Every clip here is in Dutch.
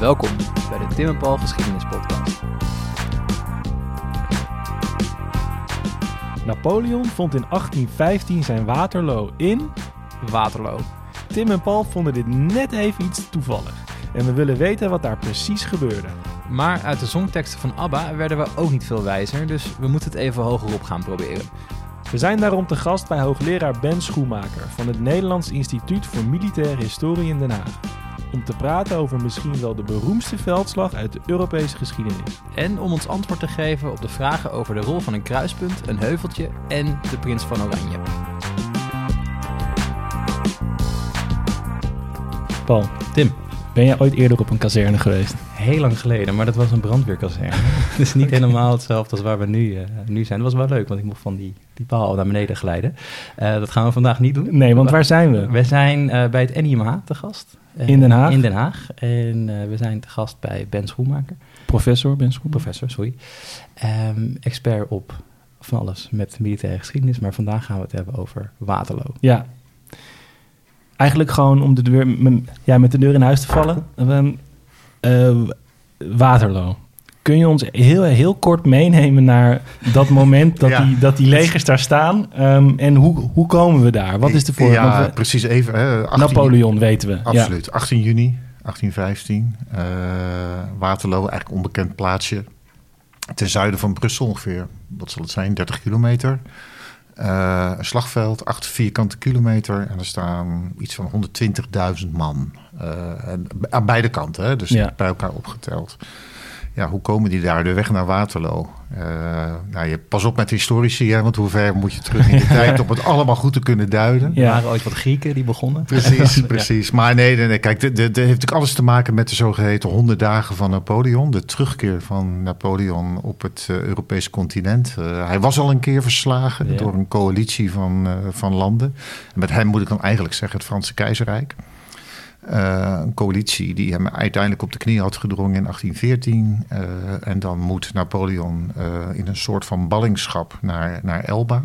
Welkom bij de Tim en Paul Geschiedenis Podcast. Napoleon vond in 1815 zijn Waterloo in. Waterloo. Tim en Paul vonden dit net even iets toevallig. En we willen weten wat daar precies gebeurde. Maar uit de zongteksten van ABBA werden we ook niet veel wijzer, dus we moeten het even hogerop gaan proberen. We zijn daarom te gast bij hoogleraar Ben Schoemaker van het Nederlands Instituut voor Militaire Historie in Den Haag. Om te praten over misschien wel de beroemdste veldslag uit de Europese geschiedenis. En om ons antwoord te geven op de vragen over de rol van een kruispunt, een heuveltje en de prins van Oranje. Paul, Tim. ben jij ooit eerder op een kazerne geweest? Heel lang geleden, maar dat was een brandweerkazerne. dus niet helemaal hetzelfde als waar we nu, eh, nu zijn. Dat was wel leuk, want ik mocht van die, die paal naar beneden glijden. Eh, dat gaan we vandaag niet doen. Nee, want waar zijn we? We zijn eh, bij het NIMH te gast. In Den Haag? In Den Haag. En we zijn te gast bij Ben Schoenmaker. Professor Ben Schoemaker. Professor, sorry. Ehm, expert op van alles met militaire geschiedenis. Maar vandaag gaan we het hebben over Waterloo. Ja. Eigenlijk gewoon om de deur, ja, met de deur in huis te vallen. Eh, Waterloo. Kun je ons heel, heel kort meenemen naar dat moment dat, Ja. die, dat die legers daar staan? Ehm, en hoe, hoe komen we daar? Wat is de voor? Ja, we- precies even. Hè, 18 Napoleon weten we. Absoluut. 18 juni 1815. eh, Waterloo, eigenlijk onbekend plaatsje. Ten zuiden van Brussel ongeveer, wat zal het zijn, 30 kilometer. Eh, een slagveld, 8 vierkante kilometer. En er staan iets van 120.000 man. Eh, en aan beide kanten, hè, dus Ja. bij elkaar opgeteld. Ja, hoe komen die daar? De weg naar Waterloo. Eh, nou, je, pas op met historici, hè, want hoe ver moet je terug in de tijd om het allemaal goed te kunnen duiden? Ja. Er waren ooit wat Grieken die begonnen. Precies, precies. Maar nee, nee, nee. kijk, dit dit- heeft natuurlijk alles te maken met de zogeheten 100 dagen van Napoleon. De terugkeer van Napoleon op het eh, Europese continent. Hij was al een keer verslagen Ja. door een coalitie van, van landen. En met hem moet ik dan eigenlijk zeggen het Franse keizerrijk. Eh, een coalitie die hem uiteindelijk op de knie had gedrongen in 1814. Eh, en dan moet Napoleon eh, in een soort van ballingschap naar, naar Elba.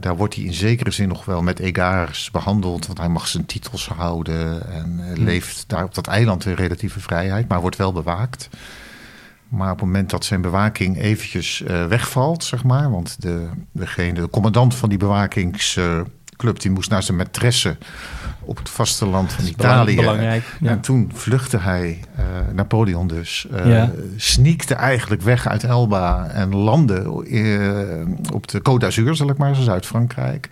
Daar wordt hij in zekere zin nog wel met egaars behandeld, want hij mag zijn titels houden en eh, leeft daar op dat eiland in relatieve vrijheid, maar wordt wel bewaakt. Maar op het moment dat zijn bewaking eventjes wegvalt, zeg maar, want de, degene, de commandant van die bewakingsclub, die moest naar zijn maîtresse op het vasteland van Italië. Belangrijk. En toen vluchtte hij, eh, Napoleon dus, eh Ja. sneakte eigenlijk weg uit Elba en landde eh, op de Côte d'Azur, zal ik maar zeggen, Zuid-Frankrijk.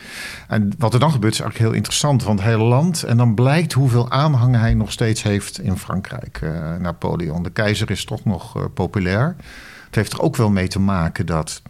En wat er dan gebeurt is eigenlijk heel interessant, want hij landt en dan blijkt hoeveel aanhang hij nog steeds heeft in Frankrijk, Napoleon. De keizer is toch nog populair. Het heeft er ook wel mee te maken dat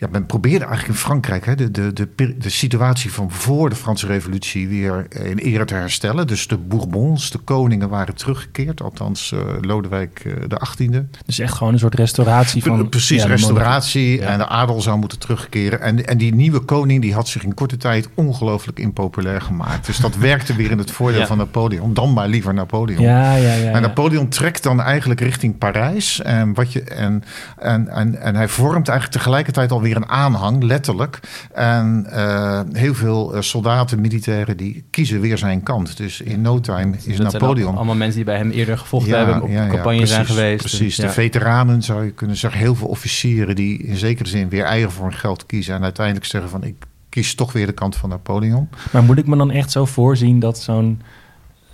ja, men probeerde eigenlijk in Frankrijk hè, de, de, de, de situatie van voor de Franse Revolutie weer in ere te herstellen. Dus de Bourbons, de koningen waren teruggekeerd, althans eh, Lodewijk eh, de 18e. Dus echt gewoon een soort restauratie van... Precies, ja, restauratie Ja. en de adel zou moeten terugkeren. En, en die nieuwe koning die had zich in korte tijd ongelooflijk impopulair gemaakt. Dus dat werkte weer in het voordeel Ja. van Napoleon. Dan maar liever Napoleon. Ja, ja, ja. ja. En Napoleon trekt dan eigenlijk richting Parijs. En, wat je, en, en, en, en hij vormt eigenlijk tegelijkertijd alweer een aanhang, letterlijk. En eh, heel veel eh, soldaten, militairen, die kiezen weer zijn kant. Dus in no time is Dus dat zijn Napoleon... al- allemaal mensen die bij hem eerder gevochten hebben, op campagne zijn precies, geweest. Precies, En- de ja. veteranen zou je kunnen zeggen. Heel veel officieren die in zekere zin weer eigen voor hun geld kiezen. En uiteindelijk zeggen van ik kies toch weer de kant van Napoleon. Maar moet ik me dan echt zo voorzien dat zo'n,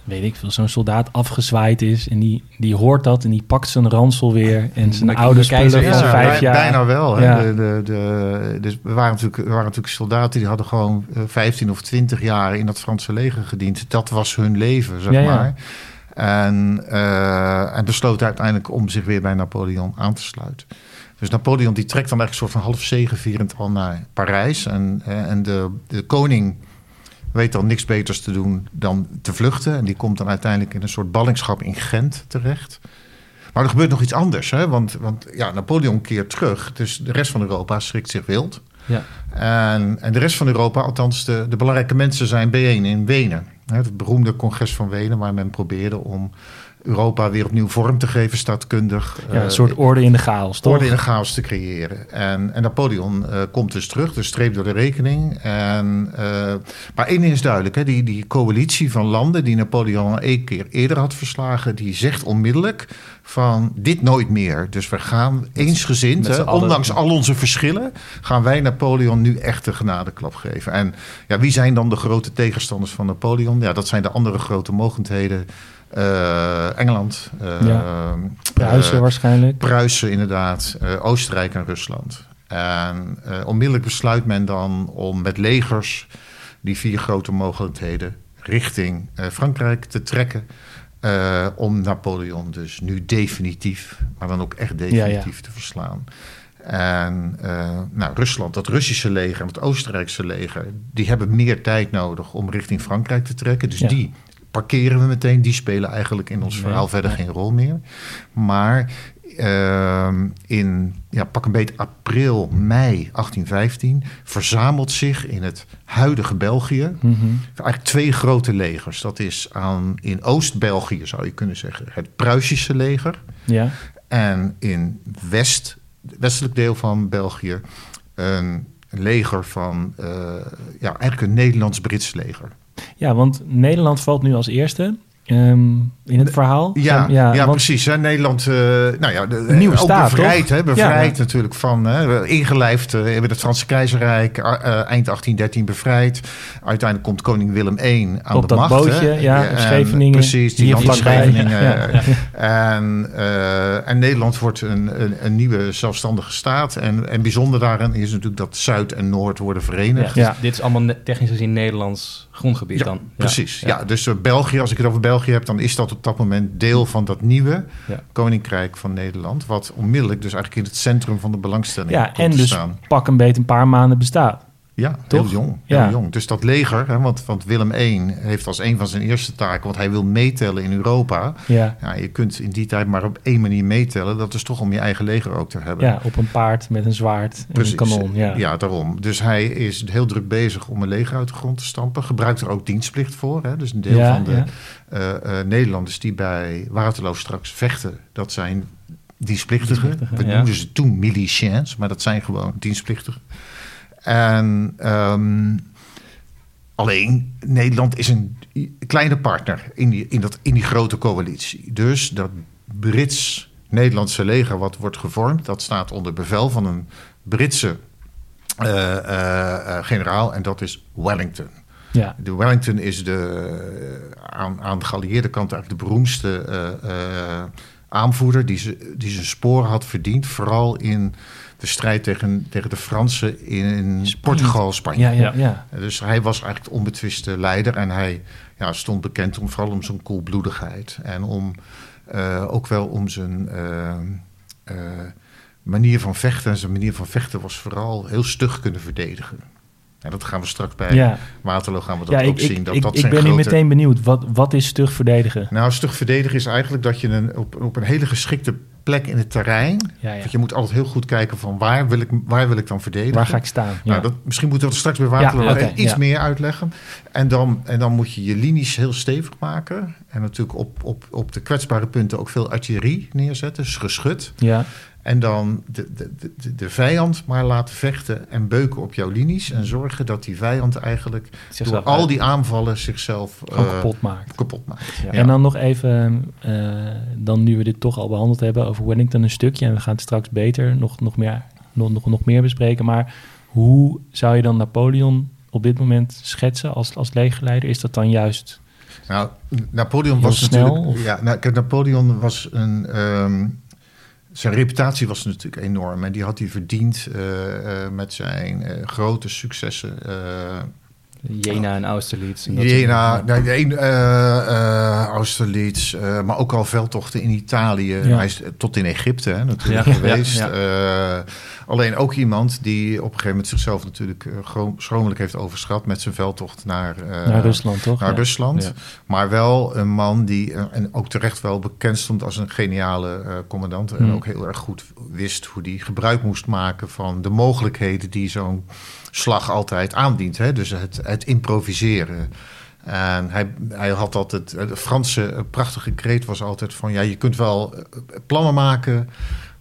weet ik veel, zo'n soldaat afgezwaaid is en die, die hoort dat en die pakt zijn ransel weer en zijn oude spullen van vijf jaar. Bijna wel. Hè. Ja. De, de, de, dus we waren, natuurlijk, we waren natuurlijk soldaten die hadden gewoon eh, 15 of 20 jaar in dat Franse leger gediend. Dat was hun leven, zeg Ja, maar. En, eh, en besloten uiteindelijk om zich weer bij Napoleon aan te sluiten. Dus Napoleon die trekt dan eigenlijk een soort van half zegevierend al naar Parijs. En, eh, en de, de koning weet dan niks beters te doen dan te vluchten. En die komt dan uiteindelijk in een soort ballingschap in Gent terecht. Maar er gebeurt nog iets anders, hè? Want, want ja, Napoleon keert terug. Dus de rest van Europa schrikt zich wild. Ja. En, en de rest van Europa, althans de, de belangrijke mensen, zijn bijeen in Wenen. Hè, Het beroemde congres van Wenen, waar men probeerde om Europa weer opnieuw vorm te geven, staatkundig. Ja, een eh, soort orde in de chaos, toch? orde in de chaos te creëren. En, en Napoleon eh, komt dus terug, dus streep door de rekening. En, eh, maar één ding is duidelijk, hè, die, die coalitie van landen die Napoleon al één keer eerder had verslagen, die zegt onmiddellijk van dit nooit meer. Dus we gaan eensgezind, hè, ondanks al onze verschillen, gaan wij Napoleon nu echt de genadeklap geven. En ja, wie zijn dan de grote tegenstanders van Napoleon? Ja, dat zijn de andere grote mogendheden. Eh, Engeland, Ja. Pruisen eh, waarschijnlijk. Pruisen inderdaad, Oostenrijk en Rusland. En onmiddellijk besluit men dan om met legers die vier grote mogelijkheden richting Frankrijk te trekken. om Napoleon dus nu definitief, maar dan ook echt definitief te verslaan. En eh, nou, Rusland, dat Russische leger en het Oostenrijkse leger, die hebben meer tijd nodig om richting Frankrijk te trekken. Dus Ja. die parkeren we meteen. Die spelen eigenlijk in ons Nee, verhaal verder nee. geen rol meer. Maar ehm, in ja, pak een beetje april, mei 1815 verzamelt zich in het huidige België Mhm. eigenlijk twee grote legers. Dat is aan, in Oost-België, zou je kunnen zeggen, het Pruisische leger. Ja. En in West, westelijk deel van België een leger van, eh, ja, eigenlijk een Nederlands-Brits leger. Ja, want Nederland valt nu als eerste ehm, in het verhaal. Ja, ja, want- precies. Hè. Nederland, eh, nou ja, de, nieuwe ook staat, bevrijd, toch? hè, bevrijd Ja. natuurlijk van, hè, ingelijfd eh, hebben het Franse keizerrijk, eh, eind 1813 bevrijd. Uiteindelijk komt koning Willem I aan Op de dat macht. bootje, hè. ja, En Scheveningen, Precies, die land vlakbij. Scheveningen. Ja, ja. En, eh, en Nederland wordt een, een, een nieuwe zelfstandige staat. En, en bijzonder daarin is natuurlijk dat Zuid en Noord worden verenigd. Ja. Dus Dit is allemaal technisch gezien Nederlands grondgebied Ja, dan. Precies. Ja. dus eh, België, als ik het over België heb, dan is dat op dat moment deel van dat nieuwe Ja. koninkrijk van Nederland. Wat onmiddellijk dus eigenlijk in het centrum van de belangstelling Ja, komt en te dus staan. pak een beetje een paar maanden bestaat. Ja, Toch? heel jong. Heel Ja. jong. Dus dat leger, hè, want, want Willem I heeft als een van zijn eerste taken, want hij wil meetellen in Europa. Ja. Ja, je kunt in die tijd maar op één manier meetellen. Dat is toch om je eigen leger ook te hebben. ja, op een paard met een zwaard en een kanon. Ja. daarom. Dus hij is heel druk bezig om een leger uit de grond te stampen. Gebruikt er ook dienstplicht voor. Hè? Dus een deel Ja, van de ja. eh, eh, Nederlanders die bij Waterloo straks vechten, dat zijn dienstplichtigen. Dienstplichtigen, We ja. noemden ze toen miliciëns, maar dat zijn gewoon dienstplichtigen. En ehm, alleen Nederland is een kleine partner in die, in, dat, in die grote coalitie. Dus dat Brits-Nederlandse leger wat wordt gevormd, dat staat onder bevel van een Britse eh, eh, eh, generaal en dat is Wellington. Ja. De Wellington is de, aan, aan de geallieerde kant eigenlijk de beroemdste aanvoerder die, ze, die zijn sporen had verdiend. Vooral in de strijd tegen, tegen de Fransen in Portugal, Spanje. Ja, ja, ja. Dus hij was eigenlijk de onbetwiste leider en hij ja, stond bekend om, vooral om zijn koelbloedigheid. En om, eh, ook wel om zijn eh, eh, manier van vechten. En zijn manier van vechten was vooral heel stug kunnen verdedigen. En dat gaan we straks bij Ja, Waterloo gaan we dat ja ook ik, zien. ik, Dat, ik, dat ik zijn ben nu grote- meteen benieuwd. Wat, wat is stug verdedigen? Nou, stug verdedigen is eigenlijk dat je een, op, op een hele geschikte plek in het terrein... Ja, ja. Want je moet altijd heel goed kijken van waar wil ik, waar wil ik dan verdedigen. Waar ga ik staan? Ja. Nou, dat, misschien moeten we dat straks bij Waterloo even iets meer uitleggen. En dan, en dan moet je je linies heel stevig maken. En natuurlijk op, op, op de kwetsbare punten ook veel artillerie neerzetten. Dus geschut. ja. En dan de, de, de, de vijand maar laten vechten en beuken op jouw linies. En zorgen dat die vijand eigenlijk door al die aanvallen zichzelf eh, kapot maakt. kapot maakt. Ja. En dan nog even, eh, dan nu we dit toch al behandeld hebben over Wellington een stukje. En we gaan het straks beter nog, nog, meer, nog, nog, nog meer bespreken. Maar hoe zou je dan Napoleon op dit moment schetsen als, als legerleider? Is dat dan juist... Nou, Napoleon was snel, natuurlijk. of? Ja, nou, kijk, Napoleon was een. ehm, zijn reputatie was natuurlijk enorm. En die had hij verdiend eh, eh, met zijn eh, grote successen. Jena en Austerlitz. en dat soort Jena, eh, eh, Austerlitz, eh, maar ook al veldtochten in Italië. Ja. Hij is tot in Egypte hè, natuurlijk Ja, geweest. alleen ook iemand die op een gegeven moment zichzelf natuurlijk schromelijk heeft overschat met zijn veldtocht naar, naar Rusland, toch? naar. Rusland. Maar wel een man die, en ook terecht wel bekend stond als een geniale commandant. En Hmm. ook heel erg goed wist hoe die gebruik moest maken van de mogelijkheden die zo'n slag altijd aandient. Hè? Dus het, het improviseren. En hij, hij had altijd, de Franse eh, prachtige kreet was altijd van, ja, je kunt wel eh, plannen maken,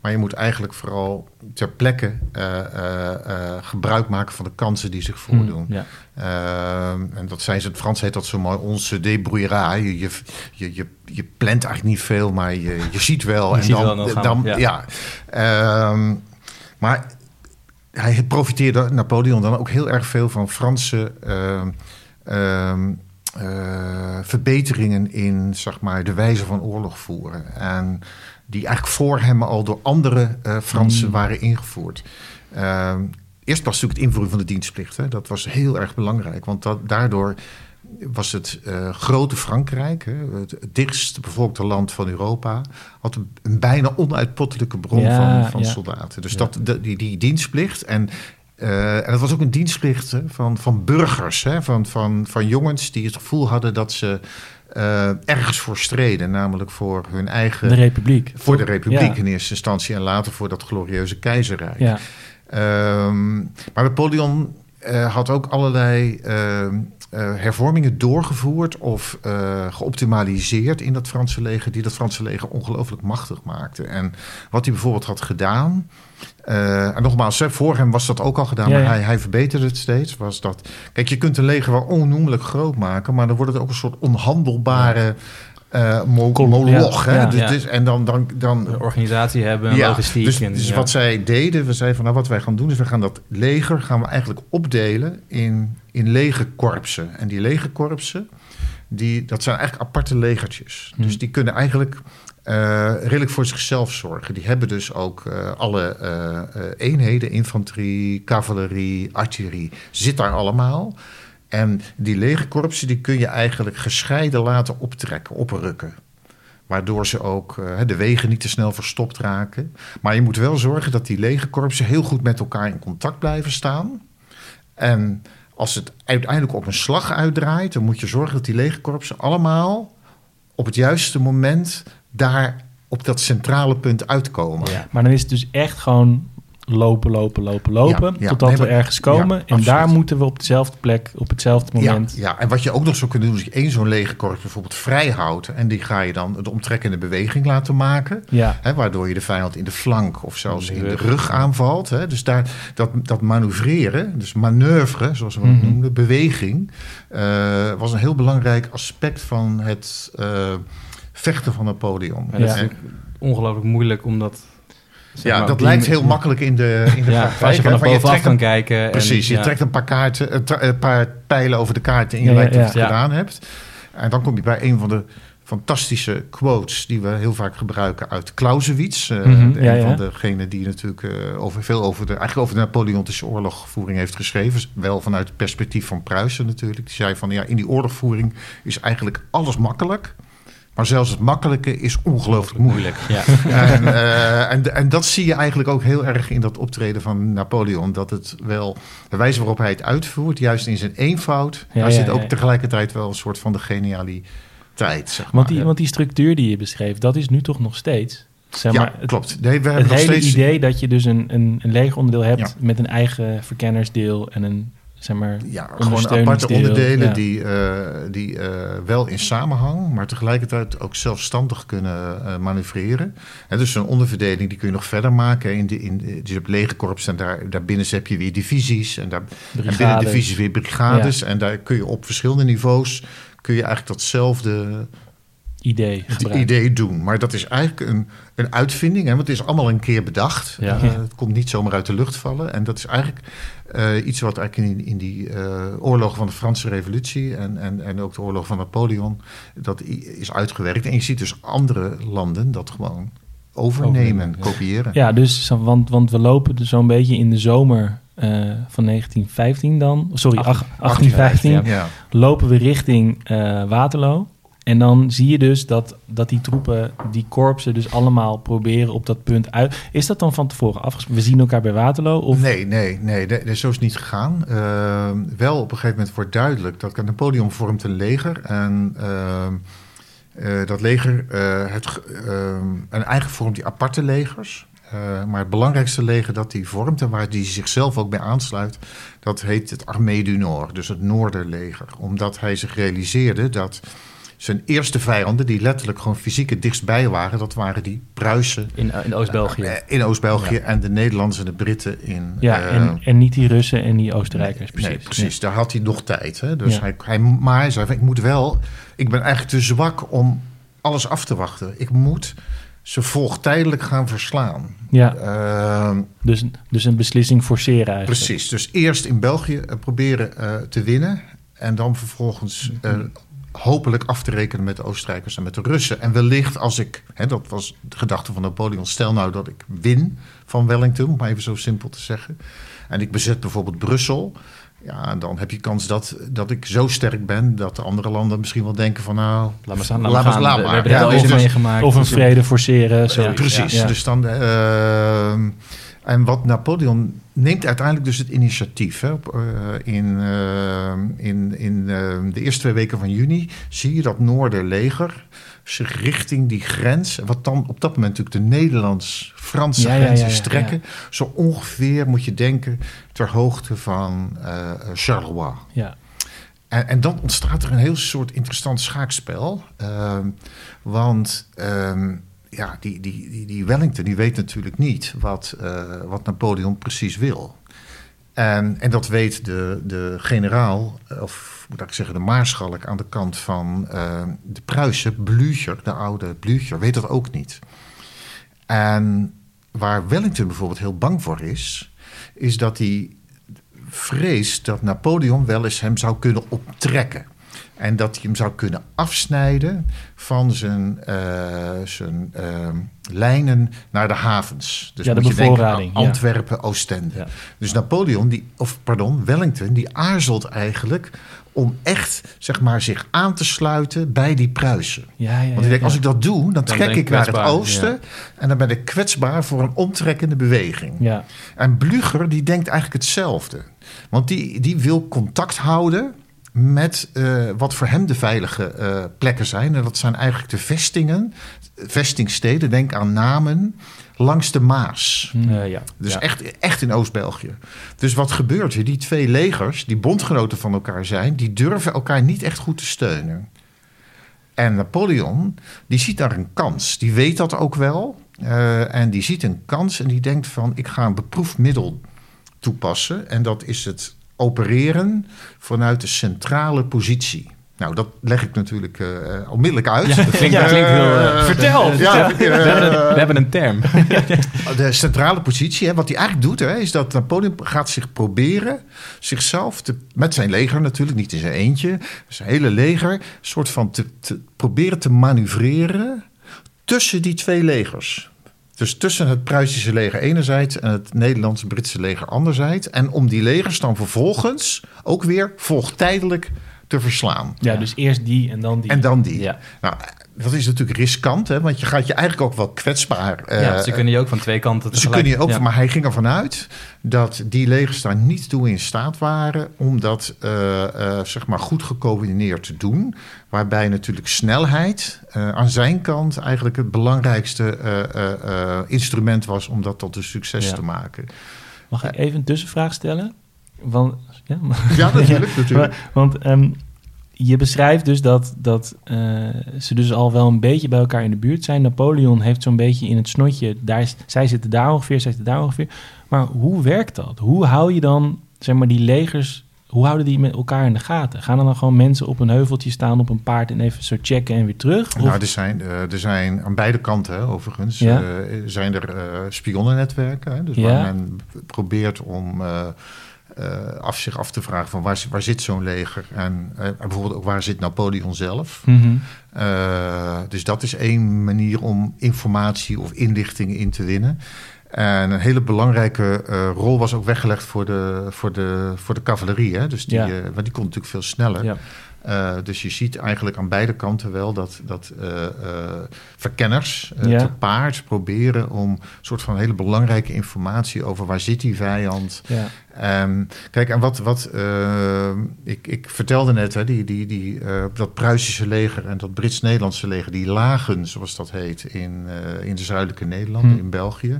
maar je moet eigenlijk vooral ter plekke eh, gebruik maken van de kansen die zich voordoen. Ja. Ehm, en dat zijn ze, het Frans heet dat zo mooi, onze débrouillera. Je, je, je, je, je plant eigenlijk niet veel, maar je, je ziet wel. Je en ziet dan, wel, dan gaan dan, we, ja. ja. Ehm, maar hij profiteerde, Napoleon, dan ook heel erg veel van Franse ehm, ehm, eh, verbeteringen in zeg maar, de wijze van oorlog voeren. En die eigenlijk voor hem al door andere eh, Fransen Mm. waren ingevoerd. Ehm, eerst was natuurlijk het invoeren van de dienstplicht. Hè. Dat was heel erg belangrijk, want dat, daardoor was het eh, grote Frankrijk, hè, het, het dichtst bevolkte land van Europa, had een, een bijna onuitputtelijke bron Ja, van, van ja. soldaten. Dus Ja. dat, de- die, die dienstplicht en eh, en dat was ook een dienstplicht hè, van, van burgers, hè, van, van, van jongens die het gevoel hadden dat ze eh, ergens voor streden, namelijk voor hun eigen. De Republiek. voor de republiek Ja. in eerste instantie en later voor dat glorieuze keizerrijk. Ja. Ehm, maar Napoleon had ook allerlei ehm, eh, hervormingen doorgevoerd of eh, geoptimaliseerd in dat Franse leger, die dat Franse leger ongelooflijk machtig maakte. En wat hij bijvoorbeeld had gedaan, eh, en nogmaals, voor hem was dat ook al gedaan, Ja, maar. Hij, hij verbeterde het steeds. Was dat, kijk, je kunt een leger wel onnoemelijk groot maken, maar dan wordt het ook een soort onhandelbare eh mo- Kol- moloch. ja, hè? ja. Dus, Ja. dus- en dan, dan, dan Een organisatie hebben, en logistiek. dus, en, dus wat zij deden, we zeiden van nou wat wij gaan doen, is we gaan dat leger gaan we eigenlijk opdelen in, in legerkorpsen. En die legerkorpsen, die, dat zijn eigenlijk aparte legertjes. Hmm. Dus die kunnen eigenlijk eh, redelijk voor zichzelf zorgen. Die hebben dus ook eh, alle eh, eh, eenheden, infanterie, cavalerie, artillerie, zit daar allemaal. En die legerkorpsen die kun je eigenlijk gescheiden laten optrekken, oprukken. Waardoor ze ook eh, de wegen niet te snel verstopt raken. Maar je moet wel zorgen dat die legerkorpsen heel goed met elkaar in contact blijven staan. En als het uiteindelijk op een slag uitdraait, dan moet je zorgen dat die legerkorpsen allemaal op het juiste moment daar op dat centrale punt uitkomen. Ja. Maar dan is het dus echt gewoon lopen, lopen, lopen, lopen. Ja, ja. totdat Nee, we ergens komen. ja, en absoluut. daar moeten we op dezelfde plek, op hetzelfde moment. Ja, ja, en wat je ook nog zou kunnen doen, is één zo'n legerkorps bijvoorbeeld vrij houdt. En die ga je dan de omtrekkende beweging laten maken. Ja. Hè, waardoor je de vijand in de flank of zelfs In in de rug. aanvalt. Hè. Dus daar, dat, dat manoeuvreren, dus manoeuvre, zoals we het Mhm. noemden, beweging, eh, was een heel belangrijk aspect van het eh, vechten van Napoleon. En dat is Ja. natuurlijk ongelooflijk moeilijk om dat... zeg Ja, maar, dat lijkt heel makkelijk in de, in de Ja, praktijk. als je vanaf bovenaf kan kijken. en- Precies, je ja. trekt een paar, kaarten, een, tra- een paar pijlen over de kaarten en je Ja, lijkt je het gedaan hebt. En dan kom je bij een van de fantastische quotes die we heel vaak gebruiken uit Clausewitz. eh, Mhm, ja, een ja. van degenen die natuurlijk eh, over, veel over de, eigenlijk over de Napoleontische oorlogvoering heeft geschreven. Wel vanuit het perspectief van Pruisen natuurlijk. Die zei van ja, in die oorlogvoering is eigenlijk alles makkelijk. Maar zelfs het makkelijke is ongelooflijk moeilijk. Ja. En, eh, en, en dat zie je eigenlijk ook heel erg in dat optreden van Napoleon. Dat het wel, de wijze waarop hij het uitvoert, juist in zijn eenvoud, Ja, daar ja, zit ook ja. tegelijkertijd wel een soort van de genialiteit. Zeg maar. Want, die, want die structuur die je beschreef, dat is nu toch nog steeds. Zeg ja, maar, het, klopt. Nee, we het hele steeds. idee dat je dus een, een, een legeronderdeel hebt Ja. met een eigen verkennersdeel en een, zeg maar, Ja, gewoon aparte onderdelen ja. die, eh, die eh, wel in samenhang, maar tegelijkertijd ook zelfstandig kunnen eh, manoeuvreren. En dus een onderverdeling die kun je nog verder maken. In de, in, de- dus je hebt legerkorps en daar, daarbinnen heb je weer divisies. En, daar, en binnen divisies weer brigades. En daar kun je op verschillende niveaus kun je eigenlijk datzelfde idee het idee doen. Maar dat is eigenlijk een, een uitvinding. Hè, want het is allemaal een keer bedacht. Ja. Eh, het komt niet zomaar uit de lucht vallen. En dat is eigenlijk eh, iets wat eigenlijk in, in die eh, oorlogen van de Franse revolutie... En, en, en ook de oorlog van Napoleon, dat is uitgewerkt. En je ziet dus andere landen dat gewoon overnemen, kopiëren. Ja, dus, want, want we lopen dus zo'n beetje in de zomer van 1915 dan. Sorry, ach- 1815. ja. Ja. Lopen we richting eh, Waterloo. En dan zie je dus dat, dat die troepen, die korpsen, dus allemaal proberen op dat punt uit. Is dat dan van tevoren afgesproken? We zien elkaar bij Waterloo? Of... Nee, nee, nee, zo is het niet gegaan. Uh, wel op een gegeven moment wordt duidelijk dat Napoleon vormt een leger. En uh, uh, dat leger, uh, het, uh, en eigenlijk vormt die aparte legers. Eh, maar het belangrijkste leger dat hij vormt en waar hij zichzelf ook bij aansluit, dat heet het Armée du Nord, dus het Noorderleger. Omdat hij zich realiseerde dat zijn eerste vijanden, die letterlijk gewoon fysiek het dichtstbij waren, dat waren die Pruisen In, in Oost-België. eh, in Oost-België en de Nederlanders en de Britten in. Ja, eh, en, en niet die Russen en die Oostenrijkers, precies. Nee, precies. Daar had hij nog tijd. Hè? Dus Ja. hij, hij, maar hij zei, ik moet wel... Ik ben eigenlijk te zwak om alles af te wachten. Ik moet ze volgtijdelijk gaan verslaan. Ja, Ehm, dus, dus een beslissing forceren eigenlijk. precies. Dus eerst in België eh, proberen eh, te winnen. En dan vervolgens eh, hopelijk af te rekenen met de Oostenrijkers en met de Russen. En wellicht als ik... Hè, dat was de gedachte van Napoleon. Stel nou dat ik win van Wellington, om maar even zo simpel te zeggen. En ik bezet bijvoorbeeld Brussel. Ja, dan heb je kans dat, dat ik zo sterk ben... dat de andere landen misschien wel denken van... nou, Laat maar staan, laat laat maar maar, gaan. laat We- hebben Ja, of meegemaakt. Of een vrede forceren. Precies. Ja. Dus dan, ehm, en wat Napoleon neemt uiteindelijk dus het initiatief. Hè. Op, eh, in in, in ehm, de eerste twee weken van juni zie je dat Noorderleger zich richting die grens, wat dan op dat moment natuurlijk de Nederlands-Franse Ja, grens ja, is, ja, trekken. Zo ongeveer moet je denken ter hoogte van eh, Charleroi. Ja. En, en dan ontstaat er een heel soort interessant schaakspel. Want ehm, ja, die, die, die, die Wellington die weet natuurlijk niet wat, eh, wat Napoleon precies wil. En, en dat weet de, de generaal, of moet ik zeggen de maarschalk aan de kant van ehm, de Pruisen, Blücher, de oude Blücher, weet dat ook niet. En waar Wellington bijvoorbeeld heel bang voor is, is dat hij vreest dat Napoleon wel eens hem zou kunnen optrekken. En dat hij hem zou kunnen afsnijden van zijn, eh, zijn ehm, lijnen naar de havens. Dus Ja, de moet je denken aan ja. Antwerpen, Oostende. Ja. Dus Napoleon, die, of pardon, Wellington, die aarzelt eigenlijk om echt zeg maar, zich aan te sluiten bij die Pruisen. Ja, ja, Want ik denk, ja. als ik dat doe, dan trek ik ik naar het oosten. En dan ben ik kwetsbaar voor een omtrekkende beweging. Ja, En Blücher die denkt eigenlijk hetzelfde. Want die, die wil contact houden met eh, wat voor hem de veilige eh, plekken zijn. En dat zijn eigenlijk de vestingen, vestingsteden. Denk aan namen langs de Maas. Eh, ja. Dus Ja. echt, echt in Oost-België. Dus wat gebeurt er? Die twee legers, die bondgenoten van elkaar zijn... die durven elkaar niet echt goed te steunen. En Napoleon, die ziet daar een kans. Die weet dat ook wel. En die ziet een kans en die denkt van... ik ga een beproefd middel toepassen. En dat is het opereren vanuit de centrale positie. Nou, dat leg ik natuurlijk eh, onmiddellijk uit. Ja, dat klinkt, klinkt heel... eh, Vertel! Ja, we, hebben een, we hebben een term. de centrale positie, hè, wat hij eigenlijk doet, hè, is dat Napoleon gaat zich proberen zichzelf te, met zijn leger natuurlijk, niet in zijn eentje, zijn hele leger, soort van te, te proberen te manoeuvreren tussen die twee legers. Dus tussen het Pruisische leger enerzijds en het Nederlands-Britse leger anderzijds. En om die legers dan vervolgens ook weer volgtijdelijk te verslaan. ja, dus eerst die en dan die. En dan die. Ja. Nou, dat is natuurlijk riskant, hè, want je gaat je eigenlijk ook wel kwetsbaar. ja, eh, ze kunnen je ook van twee kanten ze kunnen je ook, ja. maar hij ging ervan uit dat die legers daar niet toe in staat waren om dat eh, eh, zeg maar goed gecombineerd te doen. Waarbij natuurlijk snelheid aan zijn kant eigenlijk het belangrijkste instrument was om dat tot een succes Ja. te maken. Mag ik even een tussenvraag stellen? Want, ja, Ja, natuurlijk. natuurlijk. Maar- want ehm, je beschrijft dus dat, dat eh, ze dus al wel een beetje bij elkaar in de buurt zijn. Napoleon heeft zo'n beetje in het snotje, daar zij zitten daar ongeveer, zij zitten daar ongeveer. Maar hoe werkt dat? Hoe hou je dan, zeg maar, die legers, hoe houden die met elkaar in de gaten? Gaan er dan gewoon mensen op een heuveltje staan op een paard en even zo checken en weer terug? Of- Nou, er zijn, eh, er zijn aan beide kanten, overigens, Ja. eh, zijn er spionnennetwerken. Dus Ja. waar men probeert om eh, af, zich af te vragen van waar, waar zit zo'n leger? En eh, bijvoorbeeld ook waar zit Napoleon zelf? Mhm. Eh, dus dat is één manier om informatie of inlichtingen in te winnen. En een hele belangrijke rol was ook weggelegd voor de, voor de, voor de cavalerie. Hè? Dus die, Ja. want die kon natuurlijk veel sneller. Ja. Uh, dus je ziet eigenlijk aan beide kanten wel dat, dat uh, uh, verkenners Ja. te paard proberen om een soort van hele belangrijke informatie over waar zit die vijand. Ja. Ehm, kijk, en wat, wat eh, ik, ik vertelde net, hè, die, die, die, eh, dat Pruisische leger en dat Brits-Nederlandse leger, die lagen, zoals dat heet, in, eh, in de zuidelijke Nederlanden, Hm. in België.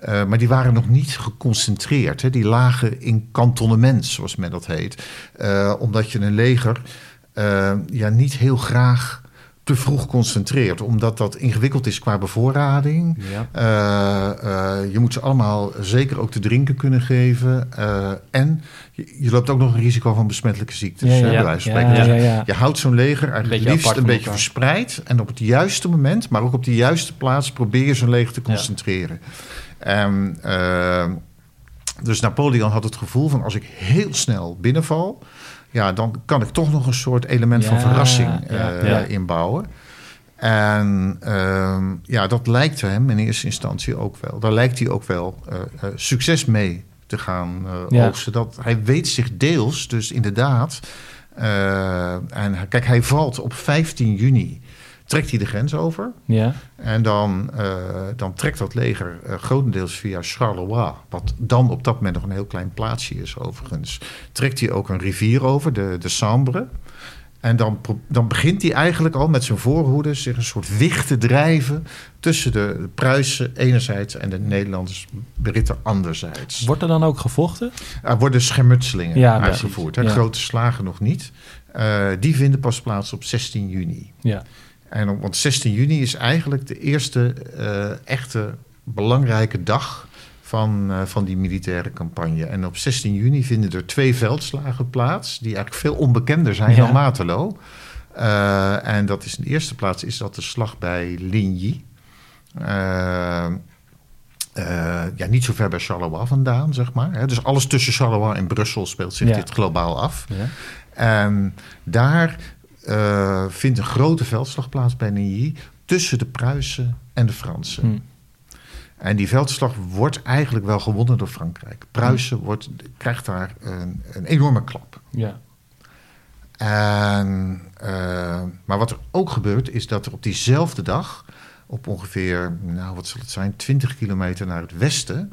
Eh, maar die waren nog niet geconcentreerd. Hè. Die lagen in kantonnement, zoals men dat heet. Eh, omdat je een leger eh, ja, niet heel graag te vroeg concentreert. Omdat dat ingewikkeld is qua bevoorrading. Ja. Eh, eh, je moet ze allemaal zeker ook te drinken kunnen geven. En je, je loopt ook nog een risico van besmettelijke ziektes. Ja, hè, ja. bij spreken. Dus ja. Je houdt zo'n leger eigenlijk liefst een beetje verspreid. En op het juiste moment, maar ook op de juiste plaats... probeer je zo'n leger te concentreren. En, eh, dus Napoleon had het gevoel van... als ik heel snel binnenval... ja, dan kan ik toch nog een soort element van verrassing eh, ja. inbouwen. En ehm, ja, dat lijkt hem in eerste instantie ook wel. Daar lijkt hij ook wel eh, eh, succes mee te gaan oogsten. Dat, hij weet zich deels, dus inderdaad. en kijk, hij valt op 15 juni. Trekt hij de grens over. Ja. En dan, eh, dan trekt dat leger eh, grotendeels via Charleroi, wat dan op dat moment nog een heel klein plaatsje is overigens, trekt hij ook een rivier over, de, de Sambre. En dan, dan begint hij eigenlijk al met zijn voorhoede zich een soort wicht te drijven tussen de, Pruisen enerzijds en de Nederlanders, Britten anderzijds. Wordt er dan ook gevochten? Er worden schermutselingen Ja, uitgevoerd, hè, precies. Ja. grote slagen nog niet. Eh, die vinden pas plaats op 16 juni. Ja. En op, want 16 juni is eigenlijk de eerste eh, echte belangrijke dag van, eh, van die militaire campagne. En op 16 juni vinden er twee veldslagen plaats, die eigenlijk veel onbekender zijn Ja. dan Waterloo. Eh, en dat is in de eerste plaats is dat de slag bij Ligny. Ja, niet zo ver bij Charleroi vandaan, zeg maar. Hè. Dus alles tussen Charleroi en Brussel speelt zich Ja. dit globaal af. Ja. En daar eh, vindt een grote veldslag plaats bij Neuilly tussen de Pruisen en de Fransen. Hm. En die veldslag wordt eigenlijk wel gewonnen door Frankrijk. Pruisen wordt, krijgt daar een, een enorme klap. Ja. En, eh, maar wat er ook gebeurt, is dat er op diezelfde dag, op ongeveer, nou wat zal het zijn, 20 kilometer naar het westen,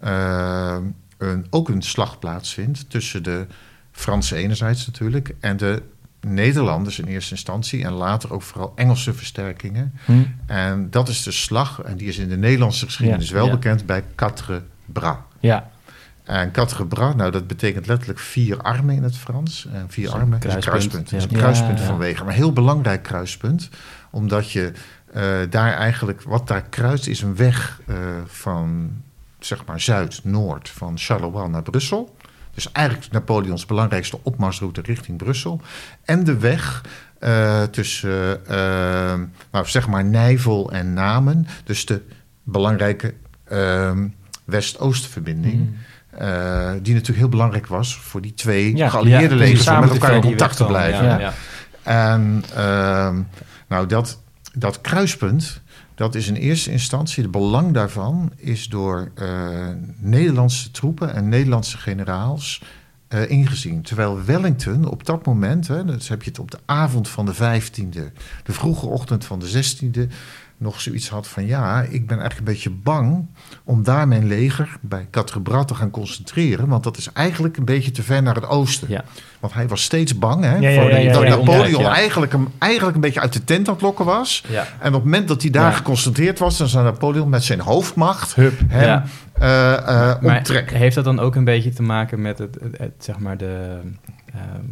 eh, een, ook een slag plaatsvindt tussen de Fransen enerzijds natuurlijk en de Nederlanders in eerste instantie en later ook vooral Engelse versterkingen. Hm. En dat is de slag, en die is in de Nederlandse geschiedenis Ja, wel ja. bekend bij Quatre Bras. Ja. En quatre bras, nou dat betekent letterlijk vier armen in het Frans. En vier Zo'n armen is een kruispunt, kruispunt. ja. is een kruispunt ja. van wegen. Maar een heel belangrijk kruispunt. Omdat je eh, daar eigenlijk, wat daar kruist is een weg eh, van zeg maar zuid-noord. Van Charleroi naar Brussel. Dus eigenlijk Napoleons belangrijkste opmarsroute richting Brussel. En de weg eh, tussen, nou, zeg maar, Nijvel en Namen. Dus de belangrijke eh, West-Oost-verbinding. Eh, die natuurlijk heel belangrijk was voor die twee Ja, geallieerde ja, legers om met elkaar in contact te blijven. Ja. En ehm, nou, dat, dat kruispunt, dat is in eerste instantie, het belang daarvan is door eh, Nederlandse troepen en Nederlandse generaals eh, ingezien. Terwijl Wellington op dat moment, hè, dus heb je het op de avond van de 15e, de vroege ochtend van de 16e, nog zoiets had van ja, ik ben eigenlijk een beetje bang om daar mijn leger bij Catrebrat te gaan concentreren. Want dat is eigenlijk een beetje te ver naar het oosten. Ja. Want hij was steeds bang hè, Ja, voor ja, dat. Napoleon eigenlijk, hem, eigenlijk een beetje uit de tent aan het lokken was. Ja. En op het moment dat hij daar geconcentreerd was, dan zou Napoleon met zijn hoofdmacht Hup. hem Ja. Maar onttrekken. heeft dat dan ook een beetje te maken met het, het- het, zeg maar de, ehm,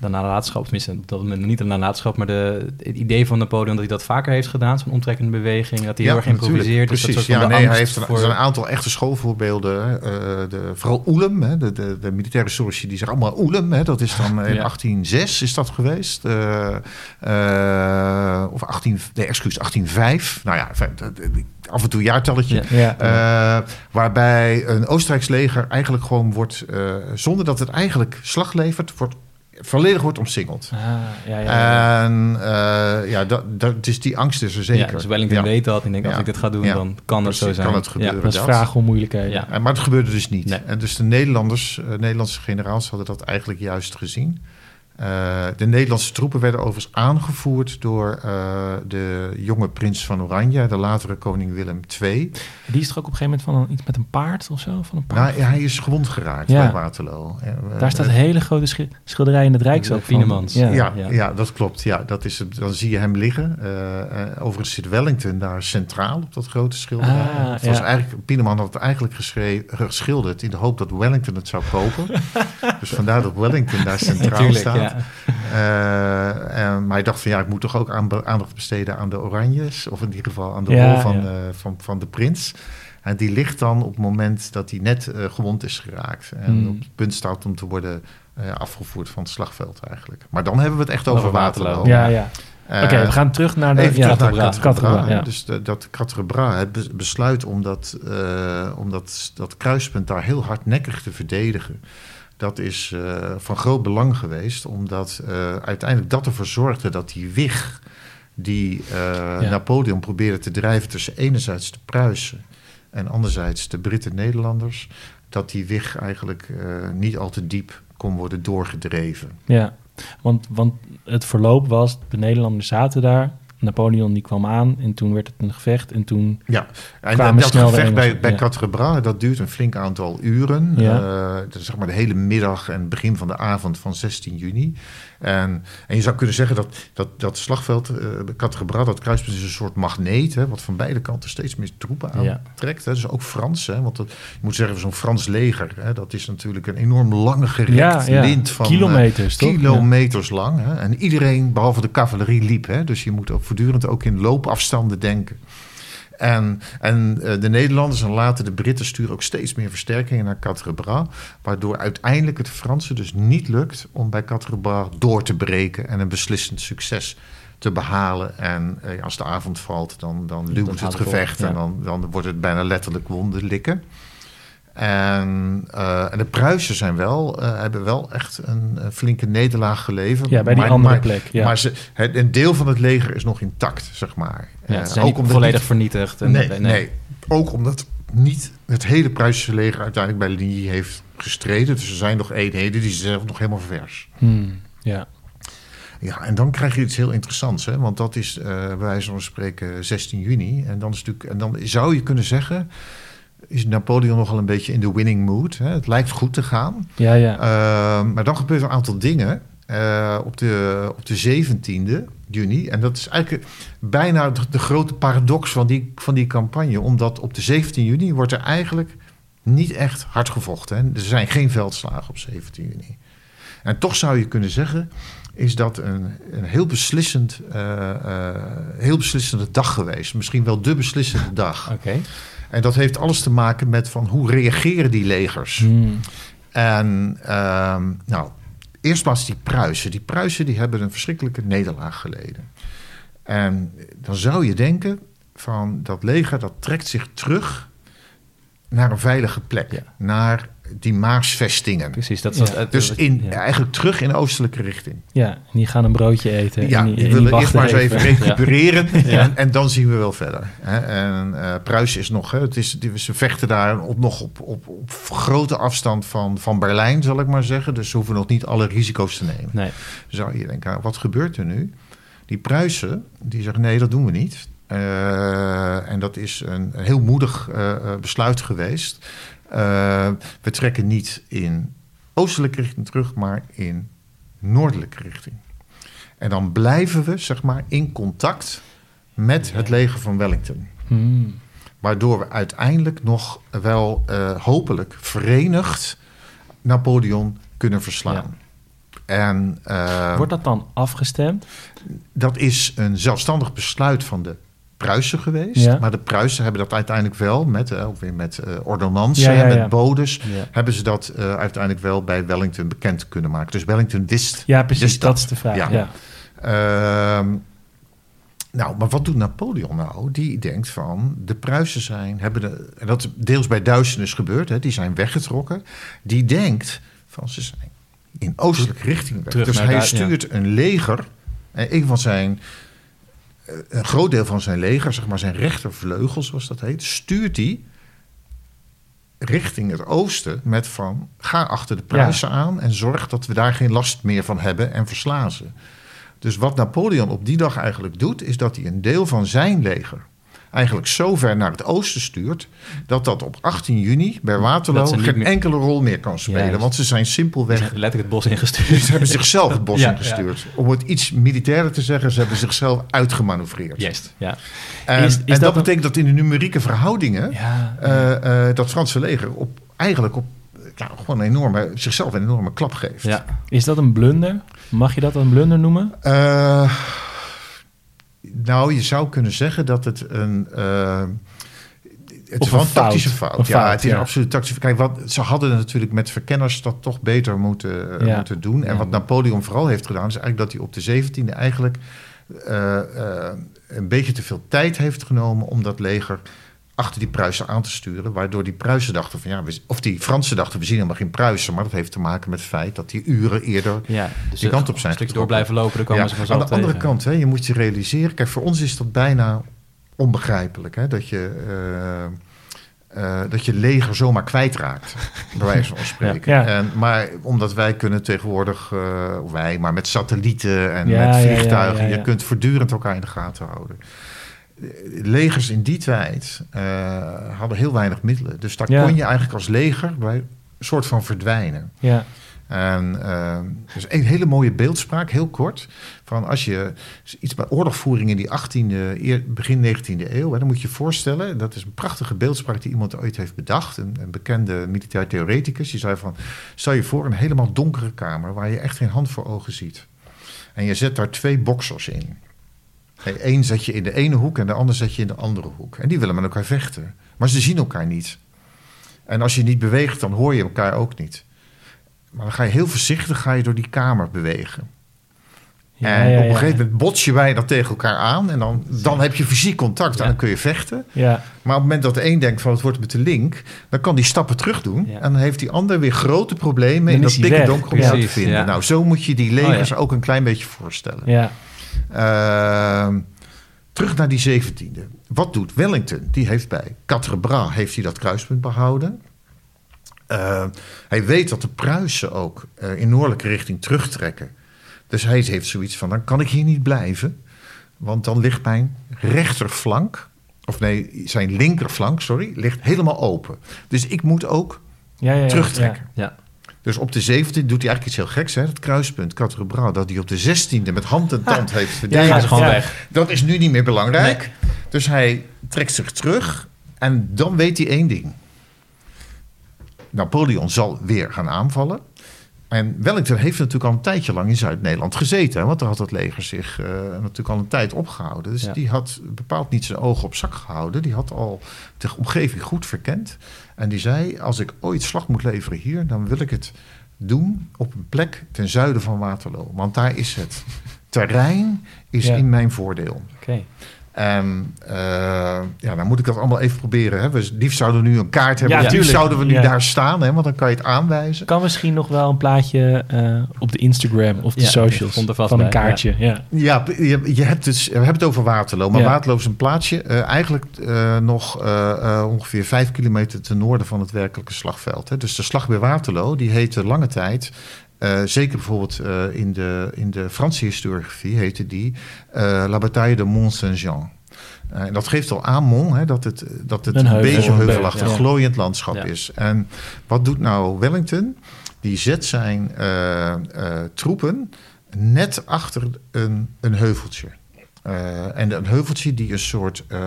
de nalatenschap, tenminste op dat moment niet de nalatenschap, maar de, het idee van Napoleon dat hij dat vaker heeft gedaan, zo'n omtrekkende beweging, dat hij heel erg improviseert. Dus Precies. dat soort ja, nee, hij heeft voor- zijn een aantal echte schoolvoorbeelden. eh, de, vooral Oelem, hè, de, de, de militaire historici die zeggen allemaal Oelem. Hè, dat is dan in Ja. 1806 is dat geweest. eh, eh, of 18, nee, excuus, 1805. Nou ja, af en toe jaartalletje. Ja. Ja. Waarbij een Oostenrijks leger eigenlijk gewoon wordt, zonder dat het eigenlijk slag levert, wordt, volledig wordt omsingeld. Ah, ja, ja, ja. En eh, ja, dat, dat, dus die angst is er zeker. Ja, dus Wellington Ja. weet dat en denkt, als Ja. ik dit ga doen, Ja. dan kan het zo Precies, zijn. kan het gebeuren. Ja. dat is dat. vragen om. Ja. Eh, Maar het gebeurde dus niet. Nee. En dus de Nederlanders, eh, Nederlandse generaals hadden dat eigenlijk juist gezien. Eh, de Nederlandse troepen werden overigens aangevoerd door eh, de jonge prins van Oranje, de latere koning Willem II. Die is toch ook op een gegeven moment van een, iets met een paard of zo? Van een paard? Nou, ja, hij is gewond geraakt Ja. bij Waterloo. Eh, Daar staat een hele grote schi- schilderij in het Rijks ook van. Pienemans. Ja. Ja, ja. ja. dat klopt. Ja, dat is het. Dan zie je hem liggen. Eh, eh, overigens zit Wellington daar centraal op dat grote schilderij. Ah, het was ja. eigenlijk, Pieneman had het eigenlijk geschilderd in de hoop dat Wellington het zou kopen. dus vandaar dat Wellington daar centraal staat. Eh, en, maar hij dacht van ja, ik moet toch ook aan- aandacht besteden aan de Oranjes. Of in ieder geval aan de Ja, rol van, ja. eh, van, van de prins. En die ligt dan op het moment dat hij net eh, gewond is geraakt. En Hmm. op het punt staat om te worden eh, afgevoerd van het slagveld eigenlijk. Maar dan hebben we het echt over, Over Waterloo. Waterloo. Ja, ja. Oké, we gaan terug naar de... Ja. Dus de- dat Quatre Bras het be- besluit om dat, eh, om dat, dat kruispunt daar heel hardnekkig te verdedigen. Dat is eh, van groot belang geweest, omdat eh, uiteindelijk dat ervoor zorgde dat die wig die eh, Napoleon probeerde te drijven tussen enerzijds de Pruisen en anderzijds de Britten-Nederlanders, dat die wig eigenlijk niet al te diep kon worden doorgedreven. Ja, want, want het verloop was, de Nederlanders zaten daar, Napoleon die kwam aan en toen werd het een gevecht en toen... Ja, en dat gevecht bij, bij ja. Quatre Bras, dat duurt een flink aantal uren. Ja. Eh, dat is zeg maar de hele middag en begin van de avond van 16 juni. En, en je zou kunnen zeggen dat dat, dat slagveld, eh bij Quatre Bras, dat kruispunt is een soort magneet, hè, wat van beide kanten steeds meer troepen aantrekt. Hè. Dus ook Frans, hè, want dat, je moet zeggen, zo'n Frans leger, hè, dat is natuurlijk een enorm lange gerekt lint van... eh, Kilometers? Kilometers lang. Hè? En iedereen, behalve de cavalerie, liep. Hè? Dus je moet ook voortdurend ook in loopafstanden denken. En, en eh, de Nederlanders en later de Britten sturen ook steeds meer versterkingen naar Quatre Bras. Waardoor uiteindelijk het Fransen dus niet lukt om bij Quatre Bras door te breken en een beslissend succes te behalen. En eh, als de avond valt, dan, dan duwt het op, gevecht ja. en dan, dan wordt het bijna letterlijk wonden likken. En, eh, en de Pruisen zijn wel, eh, hebben wel echt een, eh, flinke nederlaag geleverd. Ja, bij die Maar- andere maar- plek. Ja. Maar ze, het, een deel van het leger is nog intact, zeg maar. Ja, Eh, zijn niet omdat volledig niet- vernietigd. En, nee, nee, Ook omdat niet het hele Pruisische leger uiteindelijk bij Ligny heeft gestreden. Dus er zijn nog eenheden die zijn zelf nog helemaal vers. Hmm, ja. Ja, en dan krijg je iets heel interessants, hè? want dat is eh bij wijze van spreken 16 juni. En dan, is natuurlijk, en dan zou je kunnen zeggen, is Napoleon nogal een beetje in de winning mood. Hè? Het lijkt goed te gaan. Ja, ja. Uh, maar dan gebeurt er een aantal dingen uh, op, de, op de 17e juni. En dat is eigenlijk bijna de, de grote paradox van die, van die campagne. Omdat op de 17 juni wordt er eigenlijk niet echt hard gevochten. Hè? Er zijn geen veldslagen op 17 juni. En toch zou je kunnen zeggen, is dat een, een heel, beslissend, uh, uh, heel beslissende dag geweest. Misschien wel de beslissende dag. Oké. Okay. En dat heeft alles te maken met van hoe reageren die legers. Hmm. En uh, nou, eerst was die Pruisen. Die Pruisen die hebben een verschrikkelijke nederlaag geleden. En dan zou je denken van dat leger dat trekt zich terug naar een veilige plek. Ja. Naar die Maasvestingen. Precies. Dat is ja. dus in, ja. eigenlijk terug in de oostelijke richting. Ja, en die gaan een broodje eten. Ja, en die, die en willen eerst maar eens even recupereren. Ja. En, en, dan zien we wel verder. Hè. En uh, Pruisen is nog, hè, het is, ze vechten daar op, nog op, op, op, grote afstand van, van Berlijn, zal ik maar zeggen. Dus ze hoeven nog niet alle risico's te nemen. Nee. Zou je denken, wat gebeurt er nu? Die Pruisen, die zeggen nee, dat doen we niet. Uh, en dat is een, een heel moedig uh, besluit geweest. Uh, we trekken niet in oostelijke richting terug, maar in noordelijke richting. En dan blijven we, zeg maar, in contact met het leger van Wellington. Hmm. Waardoor we uiteindelijk nog wel uh, hopelijk verenigd Napoleon kunnen verslaan. Ja. En, uh, Wordt dat dan afgestemd? Dat is een zelfstandig besluit van de Pruisen geweest. Ja. Maar de Pruisen hebben dat uiteindelijk wel met, uh, weer met uh, ordonnansen, ja, ja, met bodes, hebben ze dat uh, uiteindelijk wel bij Wellington bekend kunnen maken. Dus Wellington wist. Ja, precies. Wist dat. dat is de vraag. Ja. Ehm, nou, maar wat doet Napoleon nou? Die denkt van de Pruisen zijn, hebben de, en dat deels bij duisternis gebeurd, hè, die zijn weggetrokken. Die denkt van ze zijn in oostelijke richting weg. Dus hij stuurt een leger. En een van zijn een groot deel van zijn leger, zeg maar zijn rechtervleugel, zoals dat heet, stuurt hij richting het oosten met van ga achter de Pruisen aan en zorg dat we daar geen last meer van hebben en verslaan ze. Dus wat Napoleon op die dag eigenlijk doet, is dat hij een deel van zijn leger eigenlijk zo ver naar het oosten stuurt, dat dat op 18 juni bij Waterloo ze geen meer- enkele rol meer kan spelen. Want ze zijn Ze simpelweg zijn letterlijk het bos ingestuurd. ze hebben zichzelf het bos Ja, ingestuurd. Om het iets militairer te zeggen, ze hebben zichzelf uitgemanoeuvreerd. Juist, ja. En, Is- is en dat betekent dat in de numerieke verhoudingen... Ja, eh, dat Franse leger op, eigenlijk op, ja, gewoon een enorme, zichzelf een enorme klap geeft. ja. Is dat een blunder? Mag je dat een blunder noemen? Eh, nou, je zou kunnen zeggen dat het een... eh, het Of is wel een tactische fout. Een ja, fout, het is ja. een absoluut tactische Kijk, wat, ze hadden natuurlijk met verkenners dat toch beter moeten, eh, Ja. moeten doen. En wat Napoleon vooral heeft gedaan, is eigenlijk dat hij op de 17e eigenlijk eh, een beetje te veel tijd heeft genomen om dat leger achter die Pruisen aan te sturen. Waardoor die Pruisen dachten van ja, of die Fransen dachten we zien helemaal geen Pruisen. Maar dat heeft te maken met het feit dat die uren eerder ja. Dus Die kant op zijn Een stukje door blijven lopen, dan komen ja, ze aan vanzelf de andere kant, hè, je moet je realiseren. Kijk, voor ons is dat bijna onbegrijpelijk. Hè, dat, je, eh, eh, dat je leger zomaar kwijtraakt. bij wijze van spreken. Ja, ja. En, maar omdat wij kunnen tegenwoordig, of wij, maar met satellieten en Ja, met vliegtuigen. Je kunt voortdurend elkaar in de gaten houden. Legers in die tijd eh, hadden heel weinig middelen. Dus daar Ja. kon je eigenlijk als leger bij een soort van verdwijnen. Ja. En eh, dus een hele mooie beeldspraak, heel kort. Van als je iets bij oorlogvoering in die 18e, eer- begin 19e eeuw, hè, dan moet je je voorstellen, dat is een prachtige beeldspraak die iemand ooit heeft bedacht. Een, een bekende militair theoreticus. Die zei van, stel je voor een helemaal donkere kamer waar je echt geen hand voor ogen ziet. En je zet daar twee boksers in. Eén zet je in de ene hoek en de ander zet je in de andere hoek. En die willen met elkaar vechten. Maar ze zien elkaar niet. En als je niet beweegt, dan hoor je elkaar ook niet. Maar dan ga je heel voorzichtig ga je door die kamer bewegen. Ja, en ja, op een ja. gegeven moment bots je bijna tegen elkaar aan. En dan, dan heb je fysiek contact en dan kun je vechten. Ja, Maar op het moment dat de een denkt van het wordt met de link... dan kan die stappen terug doen. En dan heeft die ander weer grote problemen... In dat dikke donker om te vinden. Nou, zo moet je die legers Oh, ja. ook een klein beetje voorstellen. ja. Ehm, terug naar die 17e. Wat doet Wellington? Die heeft bij Quatre Bras heeft hij dat kruispunt behouden. Ehm, hij weet dat de Pruisen ook eh, in noordelijke richting terugtrekken. Dus hij heeft zoiets van, dan kan ik hier niet blijven. Want dan ligt mijn rechterflank, of nee, zijn linkerflank, sorry, ligt helemaal open. Dus ik moet ook Ja, ja, ja, terugtrekken. Ja. Dus op de 17e doet hij eigenlijk iets heel geks. Hè? Het kruispunt Quatre Bras, dat hij op de 16e met hand en tand heeft Ja, verdedigd. Gaan ze gewoon ja. weg. Dat is nu niet meer belangrijk. Dus hij trekt zich terug en dan weet hij één ding. Napoleon zal weer gaan aanvallen. En Wellington heeft natuurlijk al een tijdje lang in Zuid-Nederland gezeten. Want daar had het leger zich eh, natuurlijk al een tijd opgehouden. Dus Ja. die had bepaald niet zijn ogen op zak gehouden. Die had al de omgeving goed verkend. En die zei, als ik ooit slag moet leveren hier... dan wil ik het doen op een plek ten zuiden van Waterloo. Want daar is het terrein is Ja. in mijn voordeel. Oké. En eh, ja, dan moet ik dat allemaal even proberen. Hè. We, liefst zouden we nu een kaart hebben. Ja, liefst tuurlijk. zouden we nu Ja. daar staan, hè, want dan kan je het aanwijzen. Kan misschien nog wel een plaatje eh, op de Instagram of de Ja, socials komt er vast van een kaartje. Ja. Ja, je, je hebt dus, we hebben het over Waterloo. Maar Ja. Waterloo is een plaatsje eh, eigenlijk eh, nog ongeveer vijf kilometer ten noorden van het werkelijke slagveld. Hè. Dus de slag bij Waterloo, die heette lange tijd... eh, zeker bijvoorbeeld eh, in, de, in de Franse historiografie heette die eh, La Bataille de Mont-Saint-Jean. En dat geeft al aan hè, dat het, dat het Een een, beetje een heuvelachtig, ja. glooiend landschap Ja. is. En wat doet nou Wellington? Die zet zijn troepen net achter een, een heuveltje. En een heuveltje die een soort, eh,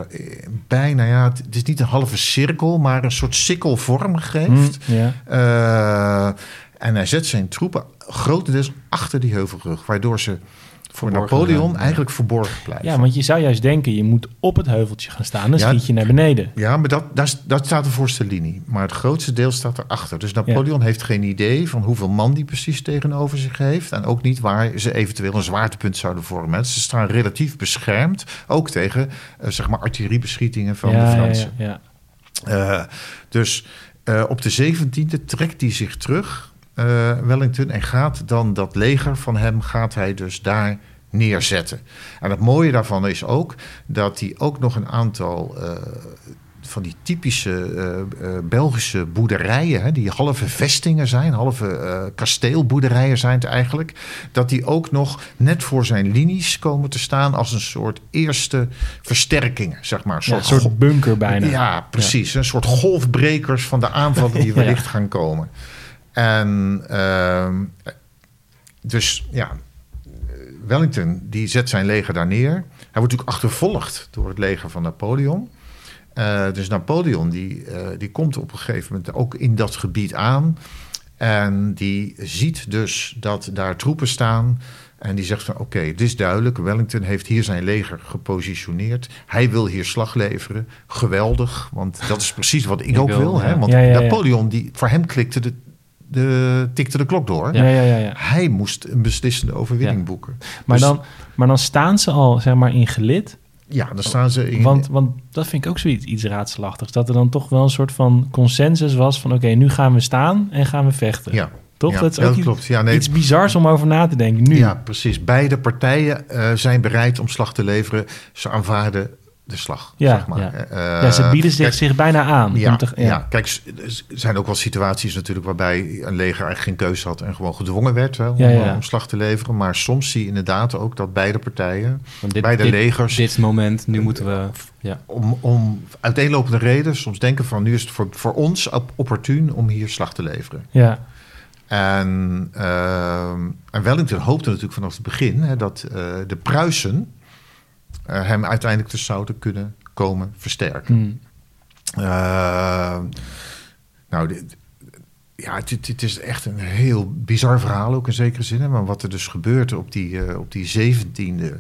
bijna, ja, het is niet een halve cirkel, maar een soort sikkelvorm geeft. Eh, en hij zet zijn troepen grotendeels achter die heuvelrug, waardoor ze voor Verborgen Napoleon eigenlijk verborgen blijven. ja, want je zou juist denken, je moet op het heuveltje gaan staan. Dan Ja. schiet je naar beneden. Ja, maar dat, dat staat de voorste linie. Maar het grootste deel staat erachter. Dus Napoleon heeft geen idee van hoeveel man die precies tegenover zich heeft. En ook niet waar ze eventueel een zwaartepunt zouden vormen. Ze staan relatief beschermd. Ook tegen eh, zeg maar artilleriebeschietingen van ja, de Fransen. ja, ja. Eh, dus eh, op de 17e trekt hij zich terug, Wellington. En gaat dan dat leger van hem, gaat hij dus daar neerzetten. En het mooie daarvan is ook dat hij ook nog een aantal eh, van die typische eh, eh, Belgische boerderijen, hè, die halve vestingen zijn, halve eh, kasteelboerderijen zijn het eigenlijk, dat die ook nog net voor zijn linies komen te staan als een soort eerste versterkingen, zeg maar. Ja, een soort bunker bijna. Ja, precies. Een soort golfbrekers van de aanvallen die wellicht gaan komen. En ehm, dus ja, Wellington die zet zijn leger daar neer. Hij wordt natuurlijk achtervolgd door het leger van Napoleon. Uh, dus Napoleon die, uh, die komt op een gegeven moment ook in dat gebied aan. En die ziet dus dat daar troepen staan. En die zegt van oké, okay, het is duidelijk. Wellington heeft hier zijn leger gepositioneerd. Hij wil hier slag leveren. Geweldig, want dat is precies wat ik, ik ook wil. wil hè? Want ja, ja, Napoleon, die, voor hem klikte de, de, tikte de klok door. Ja, ja, ja, ja. Hij moest een beslissende overwinning boeken. Maar, dus, dan, maar dan staan ze al zeg maar in gelid. Ja, dan staan ze in... Want, want dat vind ik ook zoiets iets raadselachtigs. Dat er dan toch wel een soort van consensus was van... oké, nu gaan we staan en gaan we vechten. Ja. Toch? Ja, dat is ook dat iets, klopt. Ja, nee. iets bizars om over na te denken nu. Ja, precies. Beide partijen uh, zijn bereid om slag te leveren. Ze aanvaarden de slag, ja, zeg maar. Ja. Uh, ja, ze bieden zich, kijk, zich bijna aan. Ja, te, ja. ja, kijk, er zijn ook wel situaties natuurlijk... waarbij een leger eigenlijk geen keuze had... en gewoon gedwongen werd wel, om, om, slag te leveren. Maar soms zie je inderdaad ook dat beide partijen, dit, beide dit, legers... Dit moment, nu moeten we... Ja. Om, om uiteenlopende redenen soms denken van... nu is het voor, voor ons opportun om hier slag te leveren. Ja. En, uh, en Wellington hoopte natuurlijk vanaf het begin... Hè, dat uh, de Pruisen hem uiteindelijk dus zouden kunnen komen versterken. Hmm. Uh, nou, dit, ja, het, het, is echt een heel bizar verhaal ook in zekere zin. Maar wat er dus gebeurt op die, uh, op die 17e,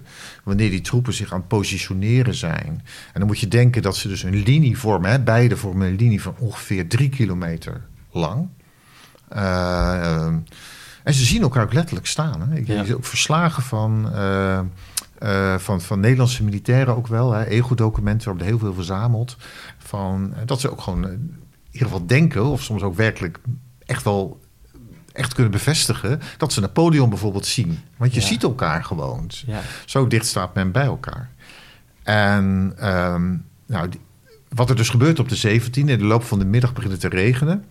wanneer die troepen zich aan het positioneren zijn. En dan moet je denken dat ze dus een linie vormen. Hè? Beide vormen een linie van ongeveer drie kilometer lang. Uh, en ze zien elkaar ook letterlijk staan. Hè? Ik ja. ook verslagen van... Uh, uh, van, van Nederlandse militairen ook wel. Ego-documenten waarop er heel veel verzameld. Van, uh, dat ze ook gewoon uh, in ieder geval denken, of soms ook werkelijk echt wel echt kunnen bevestigen, dat ze Napoleon bijvoorbeeld zien. Want je ja. ziet elkaar gewoon. Ja. Zo dicht staat men bij elkaar. En um, nou, wat er dus gebeurt op de 17e, in de loop van de middag begint het te regenen.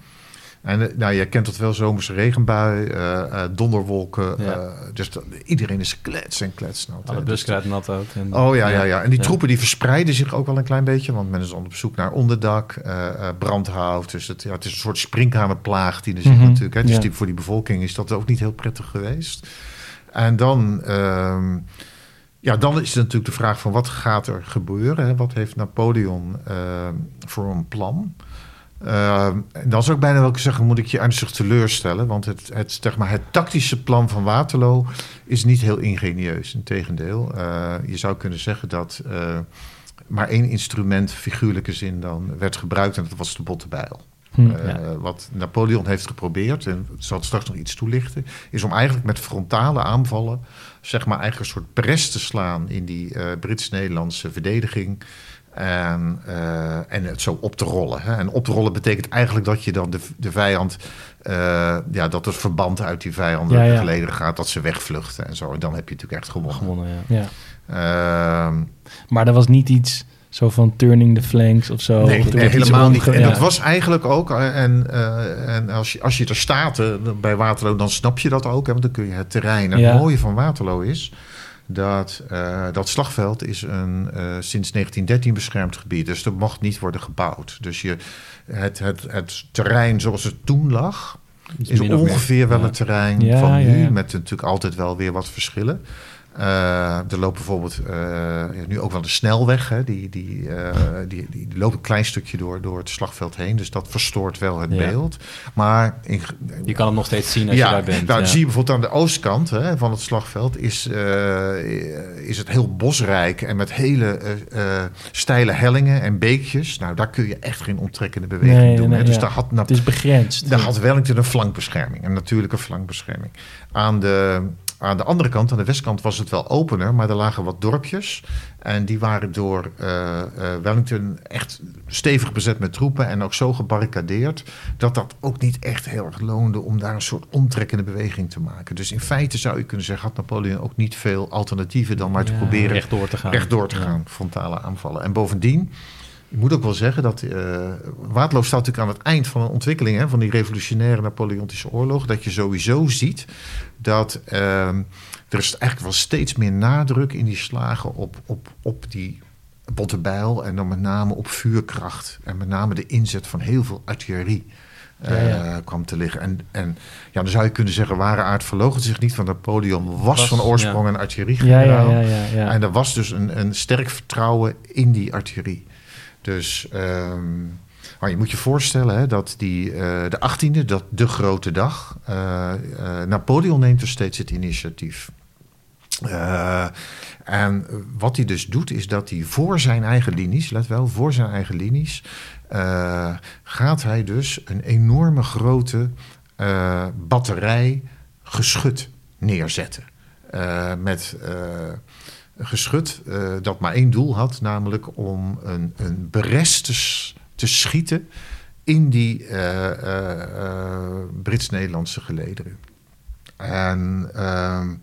En nou, jij kent dat wel, zomerse regenbui, uh, uh, donderwolken. Ja. Uh, dus dat, iedereen is klets en kletsnat. Alle bus krijgt nat ook. En, oh ja, ja, ja. En die ja. troepen die verspreiden zich ook wel een klein beetje. Want men is op zoek naar onderdak, brandhout. Dus het, ja, het is een soort sprinkhanenplaag die er zit mm -hmm. natuurlijk. Hè. Dus die, voor die bevolking is dat ook niet heel prettig geweest. En dan... Um, ja, dan is het natuurlijk de vraag van wat gaat er gebeuren? Hè? Wat heeft Napoleon voor een plan? Uh, en dan zou ik bijna wel zeggen, moet ik je ernstig teleurstellen. Want het, het, zeg maar, het tactische plan van Waterloo is niet heel ingenieus. Integendeel, uh, je zou kunnen zeggen dat uh, maar één instrument, figuurlijke zin, dan werd gebruikt. En dat was de botte bijl. Hm, ja. Wat Napoleon heeft geprobeerd, en ik zal het straks nog iets toelichten, is om eigenlijk met frontale aanvallen, zeg maar, eigenlijk een soort pres te slaan in die Brits-Nederlandse verdediging. En, uh, en het zo op te rollen. Hè. En op te rollen betekent eigenlijk dat je dan de, de vijand... Uh, ja, dat het verband uit die vijanden ja, ja. geleden gaat... dat ze wegvluchten en zo. En dan heb je natuurlijk echt gewonnen. gewonnen ja. ja. Uh, maar dat was niet iets zo van turning the flanks of zo? Nee, of nee helemaal niet. En dat was eigenlijk ook... En, uh, en als, je, als je er staat bij Waterloo, dan snap je dat ook. Hè, want dan kun je het terrein... En het mooie van Waterloo is dat uh, dat slagveld is een uh, sinds 1913 beschermd gebied. Dus er mocht niet worden gebouwd. Dus je, het, het, het terrein zoals het toen lag... is, ongeveer wel het terrein ja, van nu... Ja, met natuurlijk altijd wel weer wat verschillen. Uh, er loopt bijvoorbeeld uh, nu ook wel de snelweg. Hè, die, die, uh, die, die, loopt een klein stukje door, door het slagveld heen. Dus dat verstoort wel het ja. beeld. Maar in, je kan het nog steeds zien als ja, je daar bent. Nou, ja. zie je bijvoorbeeld aan de oostkant hè, van het slagveld... Is, is het heel bosrijk en met hele steile hellingen en beekjes. Nou, daar kun je echt geen onttrekkende beweging nee, doen. Nee, hè. Dus daar had, het is begrensd. Daar had Wellington een flankbescherming. Een natuurlijke flankbescherming. Aan de... Aan de andere kant, aan de westkant, was het wel opener, maar er lagen wat dorpjes. En die waren door uh, uh, Wellington echt stevig bezet met troepen en ook zo gebarricadeerd dat dat ook niet echt heel erg loonde om daar een soort omtrekkende beweging te maken. Dus in feite zou je kunnen zeggen, had Napoleon ook niet veel alternatieven dan maar te ja, proberen rechtdoor te gaan. Rechtdoor te gaan, frontale aanvallen. En bovendien. Ik moet ook wel zeggen dat uh, Waterloo staat natuurlijk aan het eind van een ontwikkeling hè, van die revolutionaire Napoleontische oorlog. Dat je sowieso ziet dat uh, er is eigenlijk wel steeds meer nadruk in die slagen op, op, op die Bottebijl en dan met name op vuurkracht. En met name de inzet van heel veel artillerie. Uh, kwam te liggen. En, en ja, dan zou je kunnen zeggen, ware aard verloogt zich niet, van Napoleon was, was van oorsprong een artilleriegeneraal. Ja, ja, en er was dus een, een sterk vertrouwen in die artillerie. Dus um, maar je moet je voorstellen hè, dat die, uh, de 18e, dat de grote dag, uh, Napoleon neemt er steeds het initiatief. en wat hij dus doet, is dat hij voor zijn eigen linies, let wel, voor zijn eigen linies, gaat hij dus een enorme grote batterij geschut neerzetten. Met geschut dat maar één doel had, namelijk om een, een berest te, te schieten in die Brits-Nederlandse gelederen. En ehm,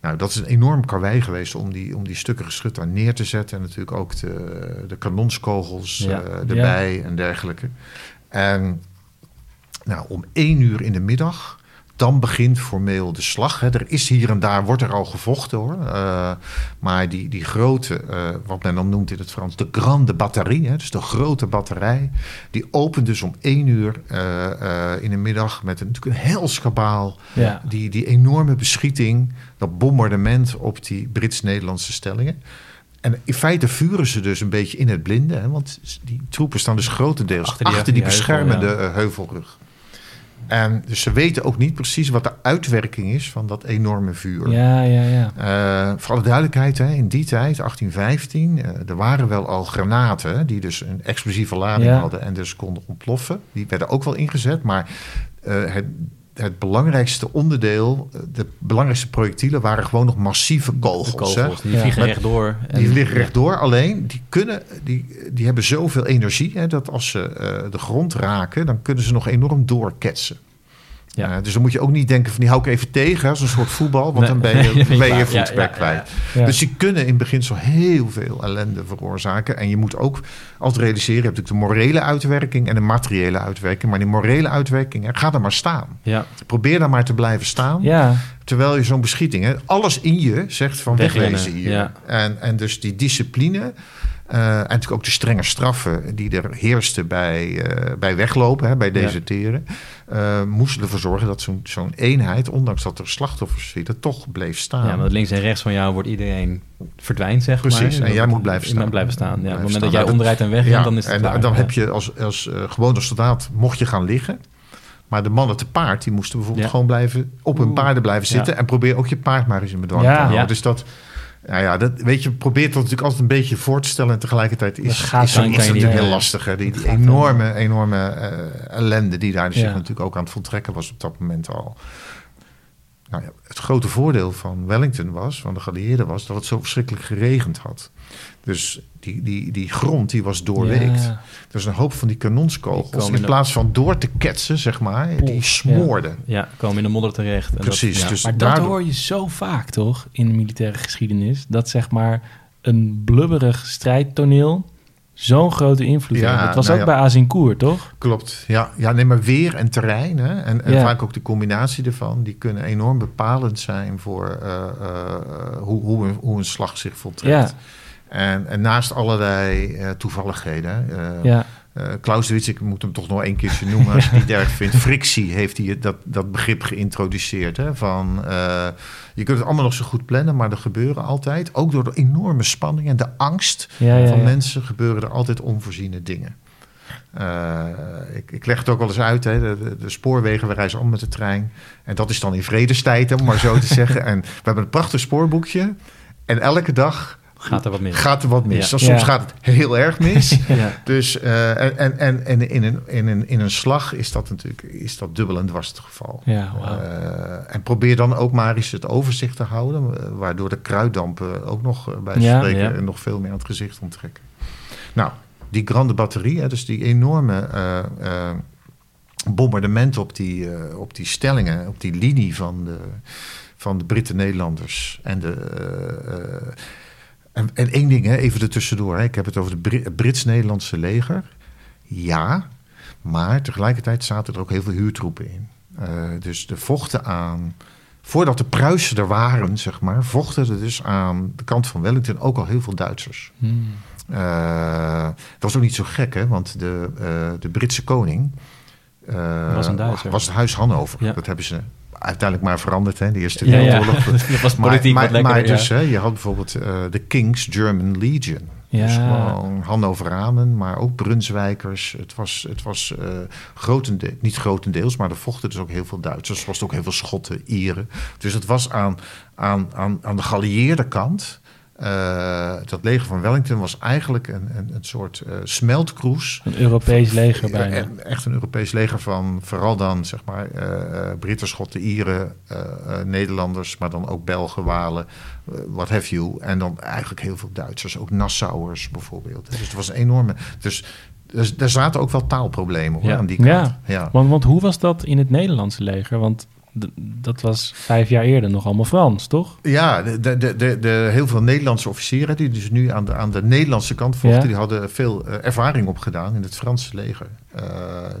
nou, dat is een enorm karwei geweest om die, om die stukken geschut daar neer te zetten. En natuurlijk ook de, de kanonskogels erbij en dergelijke. En nou, om één uur in de middag dan begint formeel de slag. Hè. Er is hier en daar, wordt er al gevochten hoor. Uh, maar die, die grote, uh, wat men dan noemt in het Frans, de grande batterie. Hè, dus de grote batterij. Die opent dus om één uur uh, in de middag met een, natuurlijk een helskabaal. Ja. Die, die enorme beschieting, dat bombardement op die Brits-Nederlandse stellingen. En in feite vuren ze dus een beetje in het blinde. Hè, want die troepen staan dus grotendeels achter die, achter die beschermende heuvel, ja. heuvelrug. En dus ze weten ook niet precies wat de uitwerking is van dat enorme vuur. Ja, ja, ja. Uh, voor alle duidelijkheid, hè, in die tijd, 1815, uh, er waren wel al granaten die dus een explosieve lading ja. hadden en dus konden ontploffen. Die werden ook wel ingezet, maar uh, het, het belangrijkste onderdeel, de belangrijkste projectielen waren gewoon nog massieve kogels. kogels die vliegen ja. rechtdoor. Die vliegen rechtdoor, alleen die, kunnen, die, die hebben zoveel energie hè, dat als ze uh, de grond raken, dan kunnen ze nog enorm doorketsen. Ja. Uh, dus dan moet je ook niet denken van die hou ik even tegen als een soort voetbal, want nee. dan ben je, ben je voetsback ja, ja, kwijt. Dus die kunnen in beginsel heel veel ellende veroorzaken. En je moet ook altijd realiseren, je hebt natuurlijk de morele uitwerking en de materiële uitwerking. Maar die morele uitwerking, ga er maar staan. Probeer daar maar te blijven staan. Terwijl je zo'n beschieting, hè, alles in je zegt van wegwezen hier. En, en dus die discipline en natuurlijk ook de strenge straffen die er heersten bij, uh, bij weglopen, hè, bij deserteren. Ja. Uh, moesten ervoor zorgen dat zo'n zo'n eenheid, ondanks dat er slachtoffers zitten, toch bleef staan. Ja, want links en rechts van jou wordt iedereen verdwijnt, zeg Precies, maar. Precies, en jij moet blijven staan. Blijven staan. Ja, op het moment dat jij onderuit en weg ja, dan is het En klaar. dan heb je als, als gewone soldaat, mocht je gaan liggen... Maar de mannen te paard, die moesten bijvoorbeeld ja. gewoon blijven op hun paarden blijven zitten. En probeer ook je paard maar eens in bedwang te houden. Dus dat, nou ja, dat, weet je, probeert dat natuurlijk altijd een beetje voor te stellen. En tegelijkertijd is, het natuurlijk heel lastig. Hè? Die, die enorme, enorme uh, ellende die daar dus ja. zich natuurlijk ook aan het voltrekken was op dat moment al. Nou ja, het grote voordeel van Wellington was, van de geallieerden was, dat het zo verschrikkelijk geregend had. Dus die, die, die grond die was doorweekt. Ja. Dus een hoop van die kanonskogels, die in plaats van door te ketsen, zeg maar, die smoorden. Ja. ja, komen in de modder terecht. En Precies. Dat, ja. dus maar daardoor... dat hoor je zo vaak, toch, in de militaire geschiedenis. Dat zeg maar een blubberig strijdtoneel zo'n grote invloed ja, heeft. Het was nou ook ja, bij Azincourt, toch? Klopt, ja. ja. Nee, maar weer en terrein hè? en, en ja. vaak ook de combinatie ervan... die kunnen enorm bepalend zijn voor uh, uh, hoe, hoe, een, hoe een slag zich voltrekt. En, en, naast allerlei uh, toevalligheden... ja. Uh, Clausewitz, ik moet hem toch nog één keertje noemen als je het niet erg vindt. Frictie heeft hij dat, dat begrip geïntroduceerd. Hè, van, uh, je kunt het allemaal nog zo goed plannen, maar er gebeuren altijd, ook door de enorme spanning en de angst ja, ja, van ja. mensen, gebeuren er altijd onvoorziene dingen. Uh, ik, ik, leg het ook wel eens uit, hè, de, de, de, spoorwegen, we reizen om met de trein. En dat is dan in vredestijd, om maar zo te zeggen. En we hebben een prachtig spoorboekje. En elke dag Gaat er wat mis? Gaat er wat mis. Ja. Soms ja. gaat het heel erg mis. ja. Dus uh, en, en, en in, een, in, een, in een slag is dat natuurlijk is dat dubbel en dwars het geval. Ja, wow. uh, en probeer dan ook maar eens het overzicht te houden, waardoor de kruiddampen ook nog bij ja, spreken nog veel meer aan het gezicht onttrekken. Nou, die grande batterie, hè, dus die enorme uh, bombardement op die, op die stellingen, op die linie van de, van de Britten Nederlanders en de. En, en één ding, hè, even ertussendoor. Hè. Ik heb het over het Bri- het Brits-Nederlandse leger. Ja, maar tegelijkertijd zaten er ook heel veel huurtroepen in. Eh, dus de vochten aan... Voordat de Pruisen er waren, zeg maar... vochten er dus aan de kant van Wellington ook al heel veel Duitsers. Hmm. Eh, dat was ook niet zo gek, hè? Want de, eh, de Britse koning... Was een Duitser. Was het huis Hannover. Ja. Dat hebben ze uiteindelijk maar veranderd, hè? De Eerste Ja, ja. Wereldoorlog. dat was politiek maar, wat lekker. maar ja. dus, hè, je had bijvoorbeeld eh, de King's German Legion. Ja. Dus gewoon Hannoveranen, maar ook Brunswijkers. Het was, het was eh grotende, niet grotendeels, maar er vochten dus ook heel veel Duitsers. Er was ook heel veel Schotten, Ieren. Dus het was aan, aan, aan, aan de geallieerde kant. Eh, dat leger van Wellington was eigenlijk een, een, een soort eh smeltkroes. Een Europees leger bijna. Echt een Europees leger van vooral dan zeg maar eh, Britten, Schotten, Ieren, Nederlanders, maar dan ook Belgen, Walen, wat have you. En dan eigenlijk heel veel Duitsers, ook Nassauers bijvoorbeeld. Dus het was een enorme. Dus, dus er zaten ook wel taalproblemen hoor, Ja. aan die kant. Ja. Ja. Want, want hoe was dat in het Nederlandse leger? Want dat was vijf jaar eerder nog allemaal Frans, toch? Ja, de, de, de, de, heel veel Nederlandse officieren die dus nu aan de, aan de Nederlandse kant vochten, Ja. die hadden veel eh, ervaring opgedaan in het Franse leger. Eh,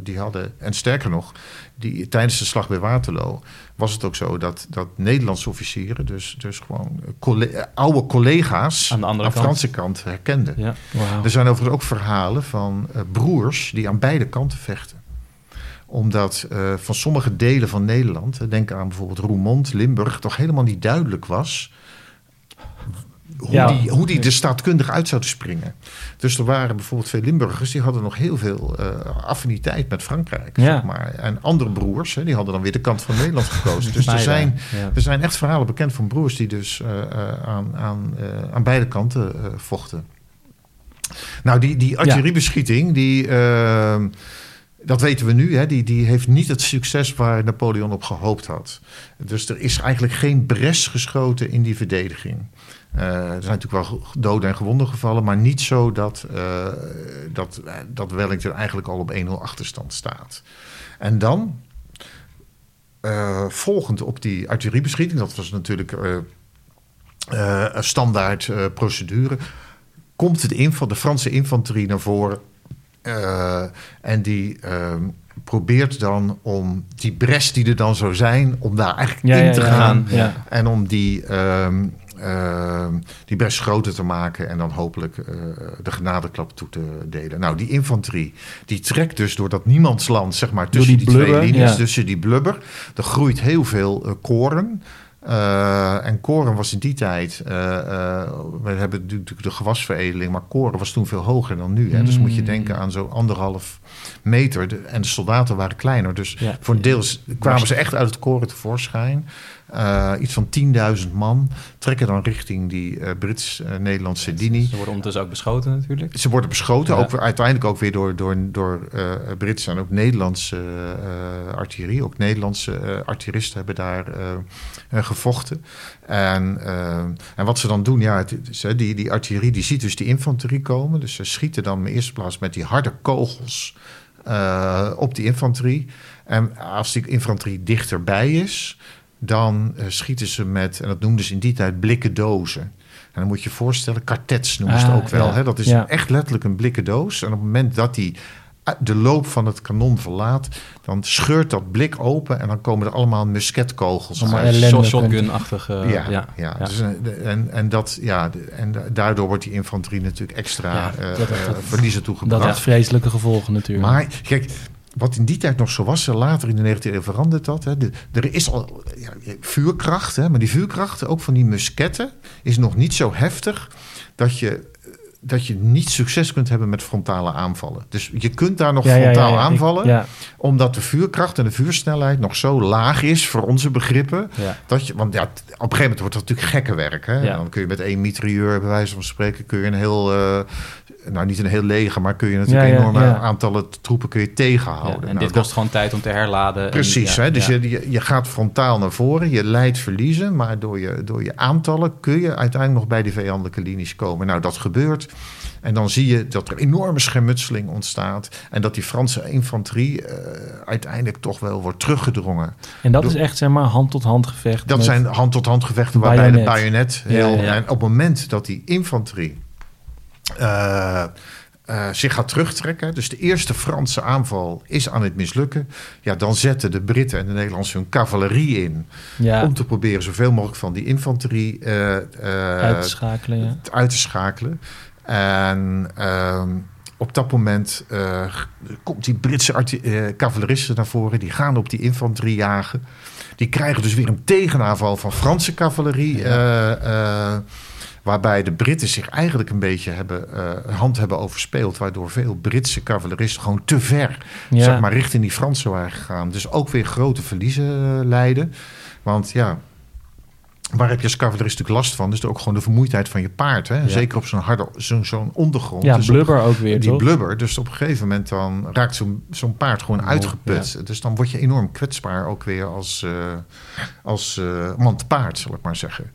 die hadden, en sterker nog, die, tijdens de slag bij Waterloo was het ook zo dat, dat Nederlandse officieren, dus, dus gewoon eh, oude collega's Aan de andere kant. Franse kant herkenden. Ja. Er zijn overigens ook verhalen van broers die aan beide kanten vechten omdat eh, van sommige delen van Nederland, eh, denk aan bijvoorbeeld Roermond, Limburg, toch helemaal niet duidelijk was hoe, Ja. die, hoe die er staatkundig uit zouden springen. Dus er waren bijvoorbeeld veel Limburgers die hadden nog heel veel eh, affiniteit met Frankrijk. Ja. Zeg maar. En andere broers, hè, die hadden dan weer de kant van Nederland gekozen. Dus er zijn, ja. er zijn echt verhalen bekend van broers die dus aan, aan, aan beide kanten vochten. Nou, die, die artilleriebeschieting, die, eh, dat weten we nu, hè, die, die heeft niet het succes waar Napoleon op gehoopt had. Dus er is eigenlijk geen bres geschoten in die verdediging. Eh, er zijn natuurlijk wel doden en gewonden gevallen, maar niet zo dat, eh, dat, dat Wellington eigenlijk al op 1-0 achterstand staat. En dan, eh, volgend op die artilleriebeschieting, dat was natuurlijk een standaard procedure, komt infa- de Franse infanterie naar voren. Eh, en die ehm, probeert dan om die bres die er dan zou zijn, om daar eigenlijk Ja, in te ja, gaan. ja. En om die, ehm, die bres groter te maken en dan hopelijk eh, de genadeklap toe te delen. Nou, die infanterie, die trekt dus door dat niemandsland, zeg maar, tussen die die, twee linies, tussen die blubber. Er groeit heel veel eh, koren. Eh, en koren was in die tijd, eh, eh, we hebben natuurlijk de gewasveredeling, maar koren was toen veel hoger dan nu. Hè? Dus moet je Mm. denken aan zo'n anderhalf meter. De- en de soldaten waren kleiner. Dus Ja. voor een deel kwamen ze echt uit het koren tevoorschijn. Eh, iets van 10.000 man trekken dan richting die eh, Brits-Nederlandse linie. Ze worden ondertussen ook beschoten natuurlijk. Ze worden beschoten, Ja. ook weer, uiteindelijk ook weer door, door, door eh Britse en ook Nederlandse artillerie. Ook Nederlandse artilleristen hebben daar gevochten. En, en wat ze dan doen, ja, het die, die artillerie die ziet dus die infanterie komen. Dus ze schieten dan in eerste plaats met die harde kogels op die infanterie. En als die infanterie dichterbij is, dan eh, schieten ze met, en dat noemden ze in die tijd, blikken dozen. En dan moet je je voorstellen, kartets noemen ze het Ah, ook wel. ja. Hè? Dat is Ja. echt letterlijk een blikken doos. En op het moment dat die eh, de loop van het kanon verlaat, dan scheurt dat blik open en dan komen er allemaal musketkogels Allemaal uit. ellende. Shot- Shotgun-achtig. eh, Ja, ja. ja, Ja. Dus, eh, en, en, dat, ja, en da- daardoor wordt die infanterie natuurlijk extra Ja, dat- dat- dat- verliezen Dat toegebracht. had vreselijke gevolgen natuurlijk. Maar kijk, wat in die tijd nog zo was, later in de 19e eeuw verandert dat. Hè. Er is al ja, vuurkracht, hè, maar die vuurkracht, ook van die musketten, is nog niet zo heftig dat je, dat je niet succes kunt hebben met frontale aanvallen. Dus je kunt daar nog Ja, ja, ja, frontaal ja. Aanvallen, ja. omdat de vuurkracht en de vuursnelheid nog zo laag is voor onze begrippen. Ja. Dat je, want ja, op een gegeven moment wordt dat natuurlijk gekke werk. Hè? Ja. Dan kun je met één mitrailleur, bij wijze van spreken, kun je een heel, eh, nou niet een heel leger, maar kun je natuurlijk Ja, ja, enorme ja. aantallen troepen kun je Ja, tegenhouden. en Nou, dit dat- kost gewoon tijd om te herladen. en- Precies, ja, hè? dus je, je gaat frontaal naar voren, je leidt verliezen, maar door je, door je aantallen kun je uiteindelijk nog bij die vijandelijke linies komen. Nou, dat gebeurt. En dan zie je dat er enorme schermutseling ontstaat. En dat die Franse infanterie eh, uiteindelijk toch wel wordt teruggedrongen. En dat is echt zeg maar hand tot hand gevecht. Dat zijn hand-tot-hand gevechten waarbij de bajonet heel... Ja, ja. En op het moment dat die infanterie eh, eh, zich gaat terugtrekken... dus de eerste Franse aanval is aan het mislukken... ja, dan zetten de Britten en de Nederlanders hun cavalerie in... ja, om te proberen zoveel mogelijk van die infanterie uit te schakelen. Ja. uit te schakelen. En ehm, op dat moment eh, komt die Britse eh, cavaleristen naar voren. Die gaan op die infanterie jagen. Die krijgen dus weer een tegenaanval van Franse cavalerie. eh, waarbij de Britten zich eigenlijk een beetje hebben, hand hebben overspeeld. Waardoor veel Britse cavaleristen gewoon te ver Ja. zeg maar, richting die Fransen waren gegaan. Dus ook weer grote verliezen leiden. Want ja, waar heb je als cavalerist natuurlijk last van? Dus ook gewoon de vermoeidheid van je paard. Hè? Zeker op zo'n harde, zo'n zo'n ondergrond. ja, Dus op- blubber ook weer, die toch? blubber. Dus op een gegeven moment dan raakt zo'n zo'n paard gewoon uitgeput. Dus dan word je enorm kwetsbaar ook weer als, eh, als eh, man te paard, zal ik maar zeggen.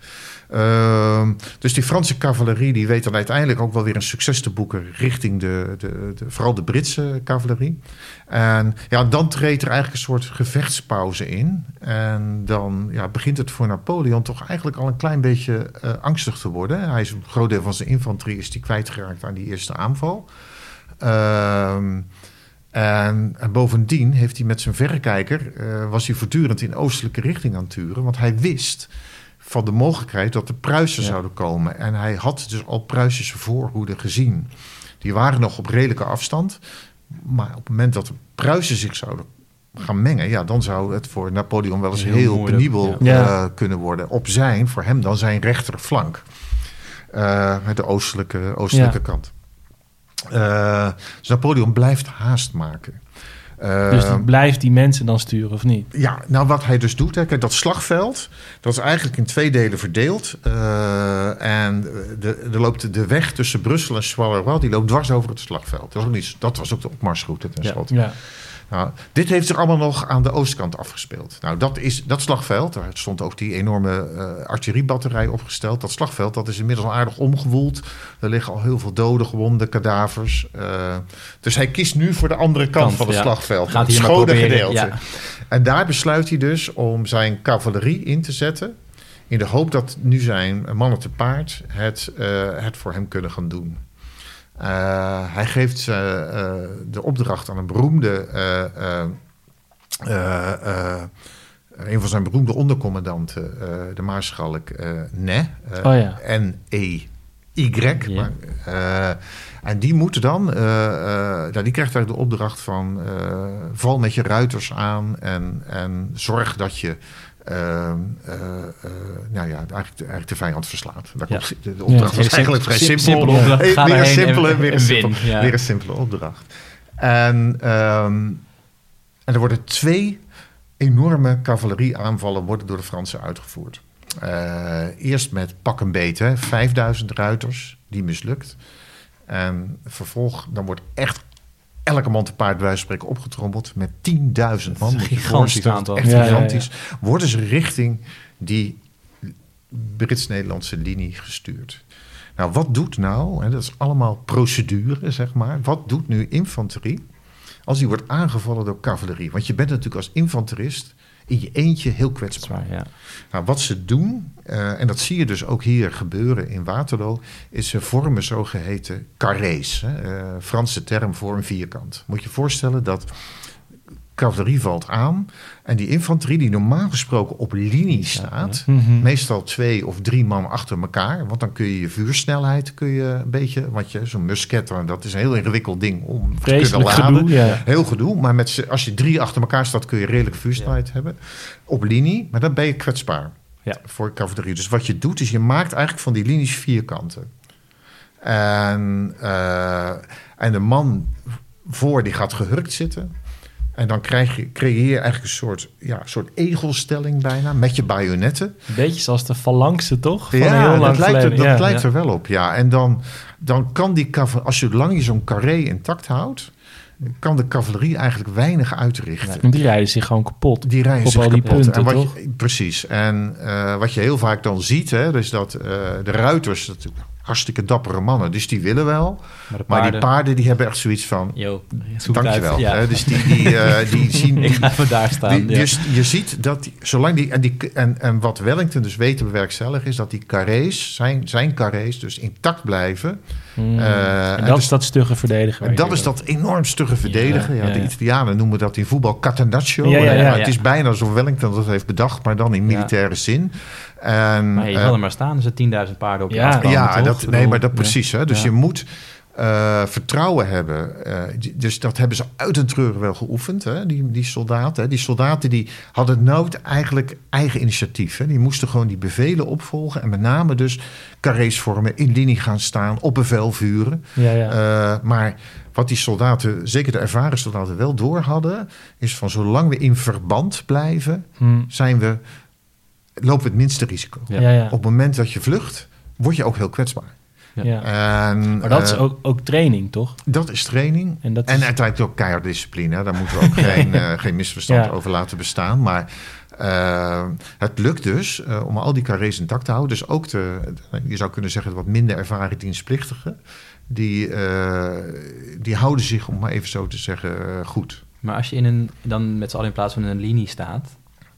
Ehm, dus die Franse cavalerie die weet dan uiteindelijk ook wel weer een succes te boeken richting de, de, de, vooral de Britse cavalerie. En ja, dan treedt er eigenlijk een soort gevechtspauze in. En dan ja, begint het voor Napoleon toch eigenlijk al een klein beetje eh, angstig te worden. Hij is een groot deel van zijn infanterie is die kwijtgeraakt aan die eerste aanval. Ehm, en, en bovendien heeft hij met zijn verrekijker, eh, was hij voortdurend in oostelijke richting aan het turen. Want hij wist van de mogelijkheid dat de Pruisen Ja. zouden komen. En hij had dus al Pruisische voorhoeden gezien. Die waren nog op redelijke afstand. Maar op het moment dat de Pruisen zich zouden gaan mengen... ja, dan zou het voor Napoleon wel eens Heel heel, penibel ja. eh, kunnen worden. Op zijn, voor hem dan zijn rechterflank. Eh, de oostelijke, oostelijke Ja. kant. Eh, dus Napoleon blijft haast maken. Dus die blijft die mensen dan sturen, of niet? ja, nou wat hij dus doet, hè, kijk, dat slagveld, dat is eigenlijk in twee delen verdeeld. Eh, en de, er loopt de weg tussen Brussel en Charleroi, die loopt dwars over het slagveld. Dat was ook, niet, dat was ook de opmarsroute tenslotte. Ja. Nou, dit heeft zich allemaal nog aan de oostkant afgespeeld. Nou, dat, is, dat slagveld, daar stond ook die enorme eh, artilleriebatterij opgesteld. Dat slagveld dat is inmiddels al aardig omgewoeld. Er liggen al heel veel doden, gewonden, kadavers. Eh, dus hij kiest nu voor de andere kant, Kant, van het ja. slagveld. Gaat het schone gedeelte. ja. En daar besluit hij dus om zijn cavalerie in te zetten. In de hoop dat nu zijn mannen te paard het, eh, het voor hem kunnen gaan doen. Eh, hij geeft eh, de opdracht aan een beroemde. eh, een van zijn beroemde ondercommandanten, de maarschalk Ne. Oh ja. N-E-Y. Maar, en die moeten dan, nou, die krijgt eigenlijk de opdracht van val met je ruiters aan en, en zorg dat je nou ja, eigenlijk, eigenlijk de vijand verslaat. Daar Ja. komt, de, opdracht Ja, was eigenlijk vrij sim- simpel. simpele opdracht. Eh, Ga weer, een en- simpele, weer, een en simpele, Ja. weer een simpele opdracht. En, ehm, en er worden twee enorme cavalerieaanvallen worden door de Fransen uitgevoerd. Eh, eerst met pak een beet, hè, 5000 ruiters, die mislukt. En vervolg, dan wordt echt elke man te paard bij spreken opgetrommeld met 10.000 man. Een gigantisch aantal. Echt gigantisch. Worden ze richting die Brits-Nederlandse linie gestuurd. Nou, wat doet nou, hè, dat is allemaal procedure, zeg maar. Wat doet nu infanterie als die wordt aangevallen door cavalerie? Want je bent natuurlijk als infanterist in je eentje heel kwetsbaar. Ja. Nou, wat ze doen, eh, en dat zie je dus ook hier gebeuren in Waterloo, is ze vormen zogeheten carrés. Hè, eh, Franse term voor een vierkant. Moet je je voorstellen dat cavalerie valt aan en die infanterie die normaal gesproken op linie staat, Mhm. meestal twee of drie man achter elkaar, want dan kun je je vuursnelheid kun je een beetje, want je zo'n musket, dat is een heel ingewikkeld ding om te kunnen Vreselijk laden. gedoe, ja. Heel gedoe, maar met als je drie achter elkaar staat, kun je redelijk vuursnelheid hebben. Op linie, maar dan ben je kwetsbaar Ja. voor cavalerie. Dus wat je doet, is je maakt eigenlijk van die linies vierkanten. En, eh, en de man voor die gaat gehurkt zitten. En dan krijg je, creëer je eigenlijk een soort, ja, soort egelstelling bijna, met je bajonetten. Een beetje zoals de phalanxen, toch? Van ja, heel dat lijkt, er, dat Ja. lijkt er wel op, ja. En dan, dan kan die cava- als je lang je zo'n carré intact houdt, kan de cavalerie eigenlijk weinig uitrichten. En die rijden zich gewoon kapot. Die rijden Op zich al die kapot. punten, en wat toch? Je, precies. En eh, wat je heel vaak dan ziet, hè, dus dat eh, de ruiters, dat, hartstikke dappere mannen. Dus die willen wel. Maar, die paarden... die hebben echt zoiets van... Yo, Dankjewel. uit. Ja. Hè? Dus die, die, eh, die zien... Ik Die, ga even daar staan. die- ja. dus je ziet dat die, zolang die en, die en en wat Wellington dus weet te bewerkstelligen is dat die carrés zijn zijn carrés dus intact blijven. Hmm. Eh, en dat dus- is dat stugge verdedigen. dat is dat enorm stugge verdedigen. Ja, ja, de. Italianen noemen dat in voetbal catenaccio. Ja, ja, Eh, ja, maar ja. Het is bijna alsof Wellington dat heeft bedacht, maar dan in militaire zin. En, Maar je eh, wil er maar staan, er zijn 10.000 paarden op je Ja. afkomen, ja, toch? dat, nee, maar dat ja. precies. Hè? Dus Ja. je moet eh, vertrouwen hebben. Eh, dus dat hebben ze uit en treuren wel geoefend, hè? Die, die soldaten. Hè? Die soldaten die hadden nooit eigenlijk eigen initiatief. Hè? Die moesten gewoon die bevelen opvolgen. En met name dus carrés vormen, in linie gaan staan, op bevel vuren. Ja, ja. Eh, maar wat die soldaten, zeker de ervaren soldaten, wel door hadden, is van zolang we in verband blijven, Hmm. zijn we, lopen we het minste risico. Ja. Op het moment dat je vlucht, word je ook heel kwetsbaar. Ja. En, Maar dat is eh, ook, ook training, toch? dat is training. En, dat En is, uiteindelijk ook keihard discipline. hè. Daar moeten we ook geen, eh, geen misverstand Ja. over laten bestaan. Maar eh, het lukt dus eh, om al die carrés intact te houden. Dus ook de, je zou kunnen zeggen, de wat minder ervaren dienstplichtigen. Die, eh, die houden zich, om maar even zo te zeggen, goed. Maar als je in een, dan met z'n allen in plaats van in een linie staat...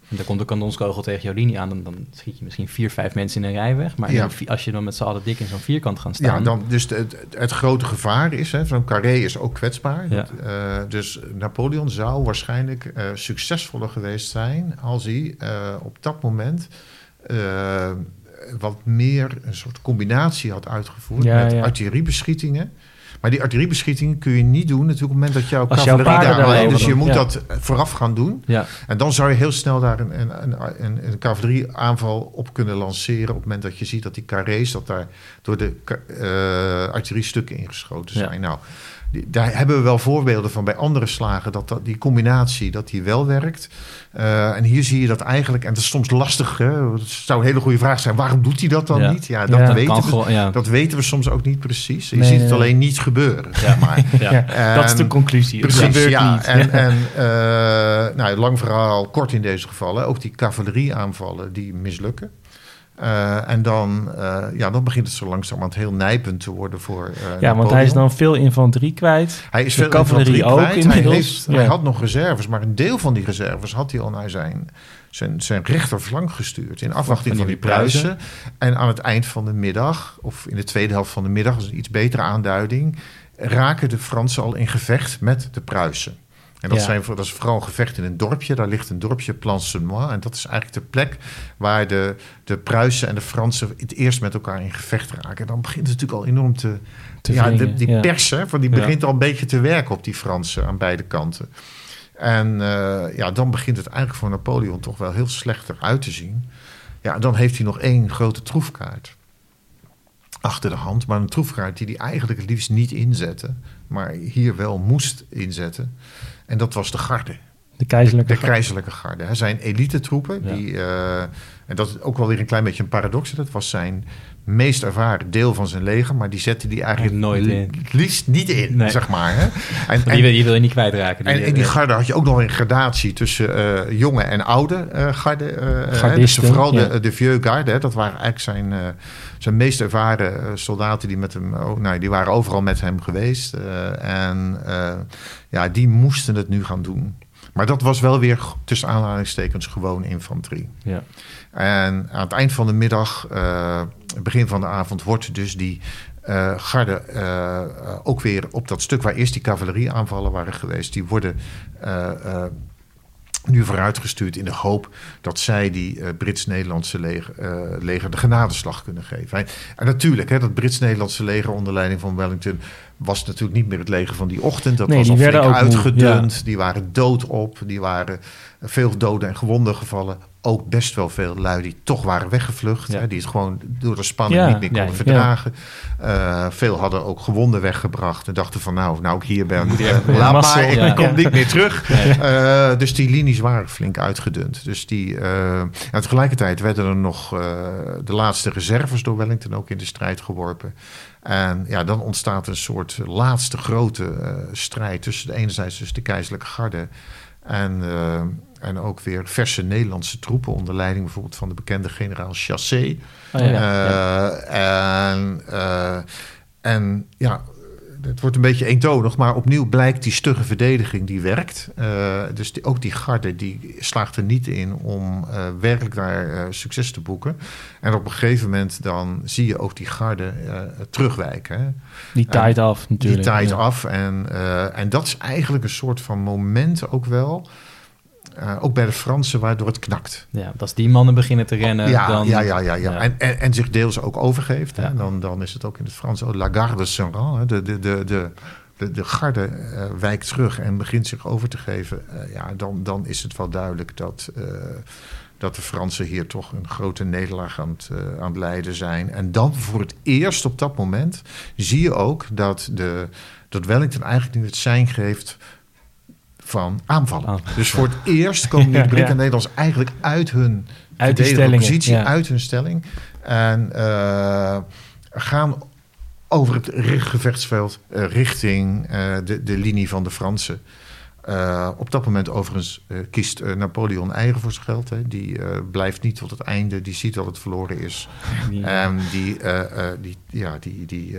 en dan komt een kanonskogel tegen jouw linie aan... dan, dan schiet je misschien vier, vijf mensen in een rij weg. Maar Ja. als je dan met z'n allen dik in zo'n vierkant gaan staan... Ja, dan, dus het, het grote gevaar is, hè, zo'n carré is ook kwetsbaar. Ja. Eh, dus Napoleon zou waarschijnlijk eh, succesvoller geweest zijn als hij eh, op dat moment wat meer een soort combinatie had uitgevoerd Ja, met artilleriebeschietingen. Maar die artilleriebeschietingen kun je niet doen natuurlijk op het moment dat jouw cavalerie daar alleen. Dus je moet ja. dat vooraf gaan doen. Ja, En dan zou je heel snel daar een, een, een, een, cavallerieaanval op kunnen lanceren. op het moment dat je ziet dat die carrés, dat daar door de ka- eh artilleriestukken ingeschoten Ja. zijn. Nou, daar hebben we wel voorbeelden van bij andere slagen. dat, dat die combinatie dat die wel werkt. Eh, en hier zie je dat eigenlijk, en dat is soms lastig. Hè? Het zou een hele goede vraag zijn: waarom doet hij dat dan Ja. niet? Ja, dat, Ja. weten we, gewoon... Ja. dat weten we soms ook niet precies. Je Nee, ziet het nee. alleen niet gebeuren. Zeg maar. Dat is de conclusie. Het Precies, ja. niet. En, en eh, nou, lang verhaal, kort in deze gevallen. Ook die cavallerieaanvallen die mislukken. Eh, en dan, eh, ja, dan begint het zo langzamerhand heel nijpend te worden voor eh, ja, want hij is dan veel infanterie kwijt. Hij is veel cavalerie infanterie ook kwijt. inmiddels. Hij, heeft, Ja. hij had nog reserves, maar een deel van die reserves had hij al naar zijn, zijn, zijn rechterflank gestuurd. In afwachting Van van die die Pruisen. En aan het eind van de middag, of in de tweede helft van de middag, dat is een iets betere aanduiding, raken de Fransen al in gevecht met de Pruisen. En dat, Ja. zijn, dat is vooral een gevecht in een dorpje. Daar ligt een dorpje, Plancenois. En dat is eigenlijk de plek waar de, de Pruisen en de Fransen het eerst met elkaar in gevecht raken. En dan begint het natuurlijk al enorm te... Te ja, de- die ja. pers, hè, van die begint al een beetje te werken op die Fransen aan beide kanten. En eh, ja, dan begint het eigenlijk voor Napoleon toch wel heel slecht eruit te zien. Ja, dan heeft hij nog één grote troefkaart achter de hand. Maar een troefkaart die hij eigenlijk het liefst niet inzette. Maar hier wel moest inzetten. En dat was de garde. De keizerlijke De keizerlijke garde. hè. Zijn elite troepen. Ja. Die, eh, en dat is ook wel weer een klein beetje een paradox. Dat was zijn meest ervaren deel van zijn leger. Maar die zette die eigenlijk Nooit in. het liefst niet in, Nee. zeg maar. Hè. En, die, en, wil, die wil je niet kwijtraken. en in die garde had je ook nog een gradatie tussen eh, jonge en oude eh, garde. eh, hè. dus vooral ja. de, de vieux garde. Hè. Dat waren eigenlijk zijn, eh, zijn meest ervaren eh, soldaten die met hem... Oh, nou, die waren overal met hem geweest. eh, en eh, ja, die moesten het nu gaan doen. Maar dat was wel weer tussen aanhalingstekens gewoon infanterie. Ja. En aan het eind van de middag, eh, begin van de avond, wordt dus die eh, garde eh, ook weer op dat stuk waar eerst die cavallerieaanvallen waren geweest, die worden nu vooruitgestuurd in de hoop dat zij die Brits-Nederlandse leger, leger de genadeslag kunnen geven. En natuurlijk, hè, dat Brits-Nederlandse leger onder leiding van Wellington was natuurlijk niet meer het leger van die ochtend. Dat Nee, was al flink uitgedund. Die waren dood op. Die waren veel doden en gewonden gevallen. Ook best wel veel lui die toch waren weggevlucht. Ja. Hè, die het gewoon door de spanning Ja, niet meer konden ja. verdragen. Eh, veel hadden ook gewonden weggebracht. En dachten van nou, nou ik hier ben, even- laat maar, ik kom niet meer terug. Eh, dus die linies waren flink uitgedund. Dus die, en tegelijkertijd werden er nog de laatste reserves door Wellington ook in de strijd geworpen. En ja, dan ontstaat een soort laatste grote strijd tussen de enerzijds tussen de keizerlijke garde En, uh, en ook weer verse Nederlandse troepen onder leiding bijvoorbeeld van de bekende generaal Chassé. Oh, ja. uh, en, en ja, het wordt een beetje eentonig, maar opnieuw blijkt die stugge verdediging die werkt. Uh, dus die, ook die garde die slaagt er niet in om uh, werkelijk daar uh, succes te boeken. En op een gegeven moment dan zie je ook die garde terugwijken. Hè. Die taait af natuurlijk. Die ja. af en, en dat is eigenlijk een soort van moment ook wel... Uh, ook bij de Fransen, waardoor het knakt. Ja, als die mannen beginnen te rennen. Ja, dan, ja, ja, ja, ja. ja. En, en, en, zich deels ook overgeeft. Ja. Hè? Dan, dan is het ook in het Frans oh, la garde Saint-Rang. De, de, de, de, de, de garde uh, wijkt terug en begint zich over te geven. Uh, ja, dan, dan is het wel duidelijk dat, dat de Fransen hier toch een grote nederlaag aan het, aan het leiden zijn. En dan voor het eerst op dat moment zie je ook dat, de, dat Wellington eigenlijk nu het zijn geeft van aanvallen. Ah. Dus voor het eerst komen die Britten en Nederlanders eigenlijk uit hun uit stelling, positie, uit hun stelling. En uh, gaan over het gevechtsveld uh, richting uh, de, de linie van de Fransen. Uh, op dat moment overigens uh, kiest uh, Napoleon eigen voor zijn geld. Hè. Die blijft niet tot het einde. Die ziet dat het verloren is. Die, en die, die, ja, die, die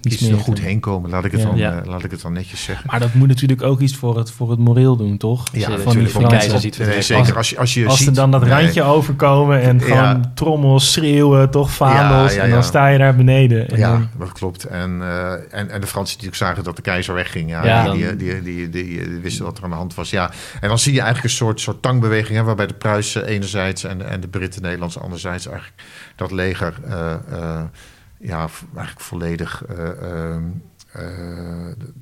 kiest er goed heen komen. Laat ik, het ja. dan, ja. laat ik het dan netjes zeggen. Maar dat moet natuurlijk ook iets voor het, voor het moreel doen, toch? Ja, van natuurlijk. Van keizer ziet nee, zeker. Als, je, als, je als ziet, er dan dat randje nee. overkomen en gewoon trommels, schreeuwen, toch vaandels. en dan sta je daar beneden. En ja, dan... dat klopt. En, en, en de Fransen die ook zagen dat de keizer wegging. Ja, die, die, die, die, die, die wisten wat er aan de hand was. Ja, en dan zie je eigenlijk een soort, soort tangbeweging... Hè, waarbij de Pruisen enerzijds en, en de Britten Nederlands anderzijds... eigenlijk dat leger uh, uh, ja, eigenlijk volledig... Uh,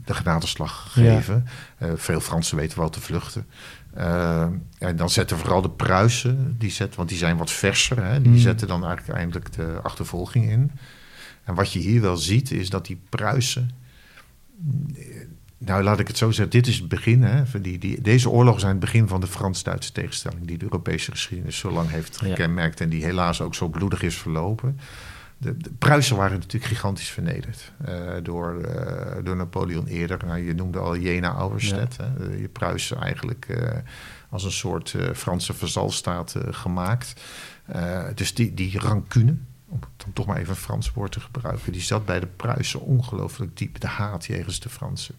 de genadeslag geven. Ja. veel Fransen weten wel te vluchten. en dan zetten vooral de Pruisen, die zetten, want die zijn wat verser, hè, die mm. zetten dan eigenlijk eindelijk de achtervolging in. En wat je hier wel ziet, is dat die Pruisen nou, laat ik het zo zeggen. Dit is het begin. Hè, die, die, deze oorlogen zijn het begin van de Frans-Duitse tegenstelling... die de Europese geschiedenis zo lang heeft gekenmerkt... en die helaas ook zo bloedig is verlopen. De, de Pruisen waren natuurlijk gigantisch vernederd uh, door, uh, door Napoleon eerder. Nou, je noemde al Jena-Auerstedt. Ja. Je Pruisen eigenlijk uh, als een soort Franse vazalstaat gemaakt. dus die, die rancune, om dan toch maar even een Frans woord te gebruiken... die zat bij de Pruisen ongelooflijk diep. De haat jegens de Fransen.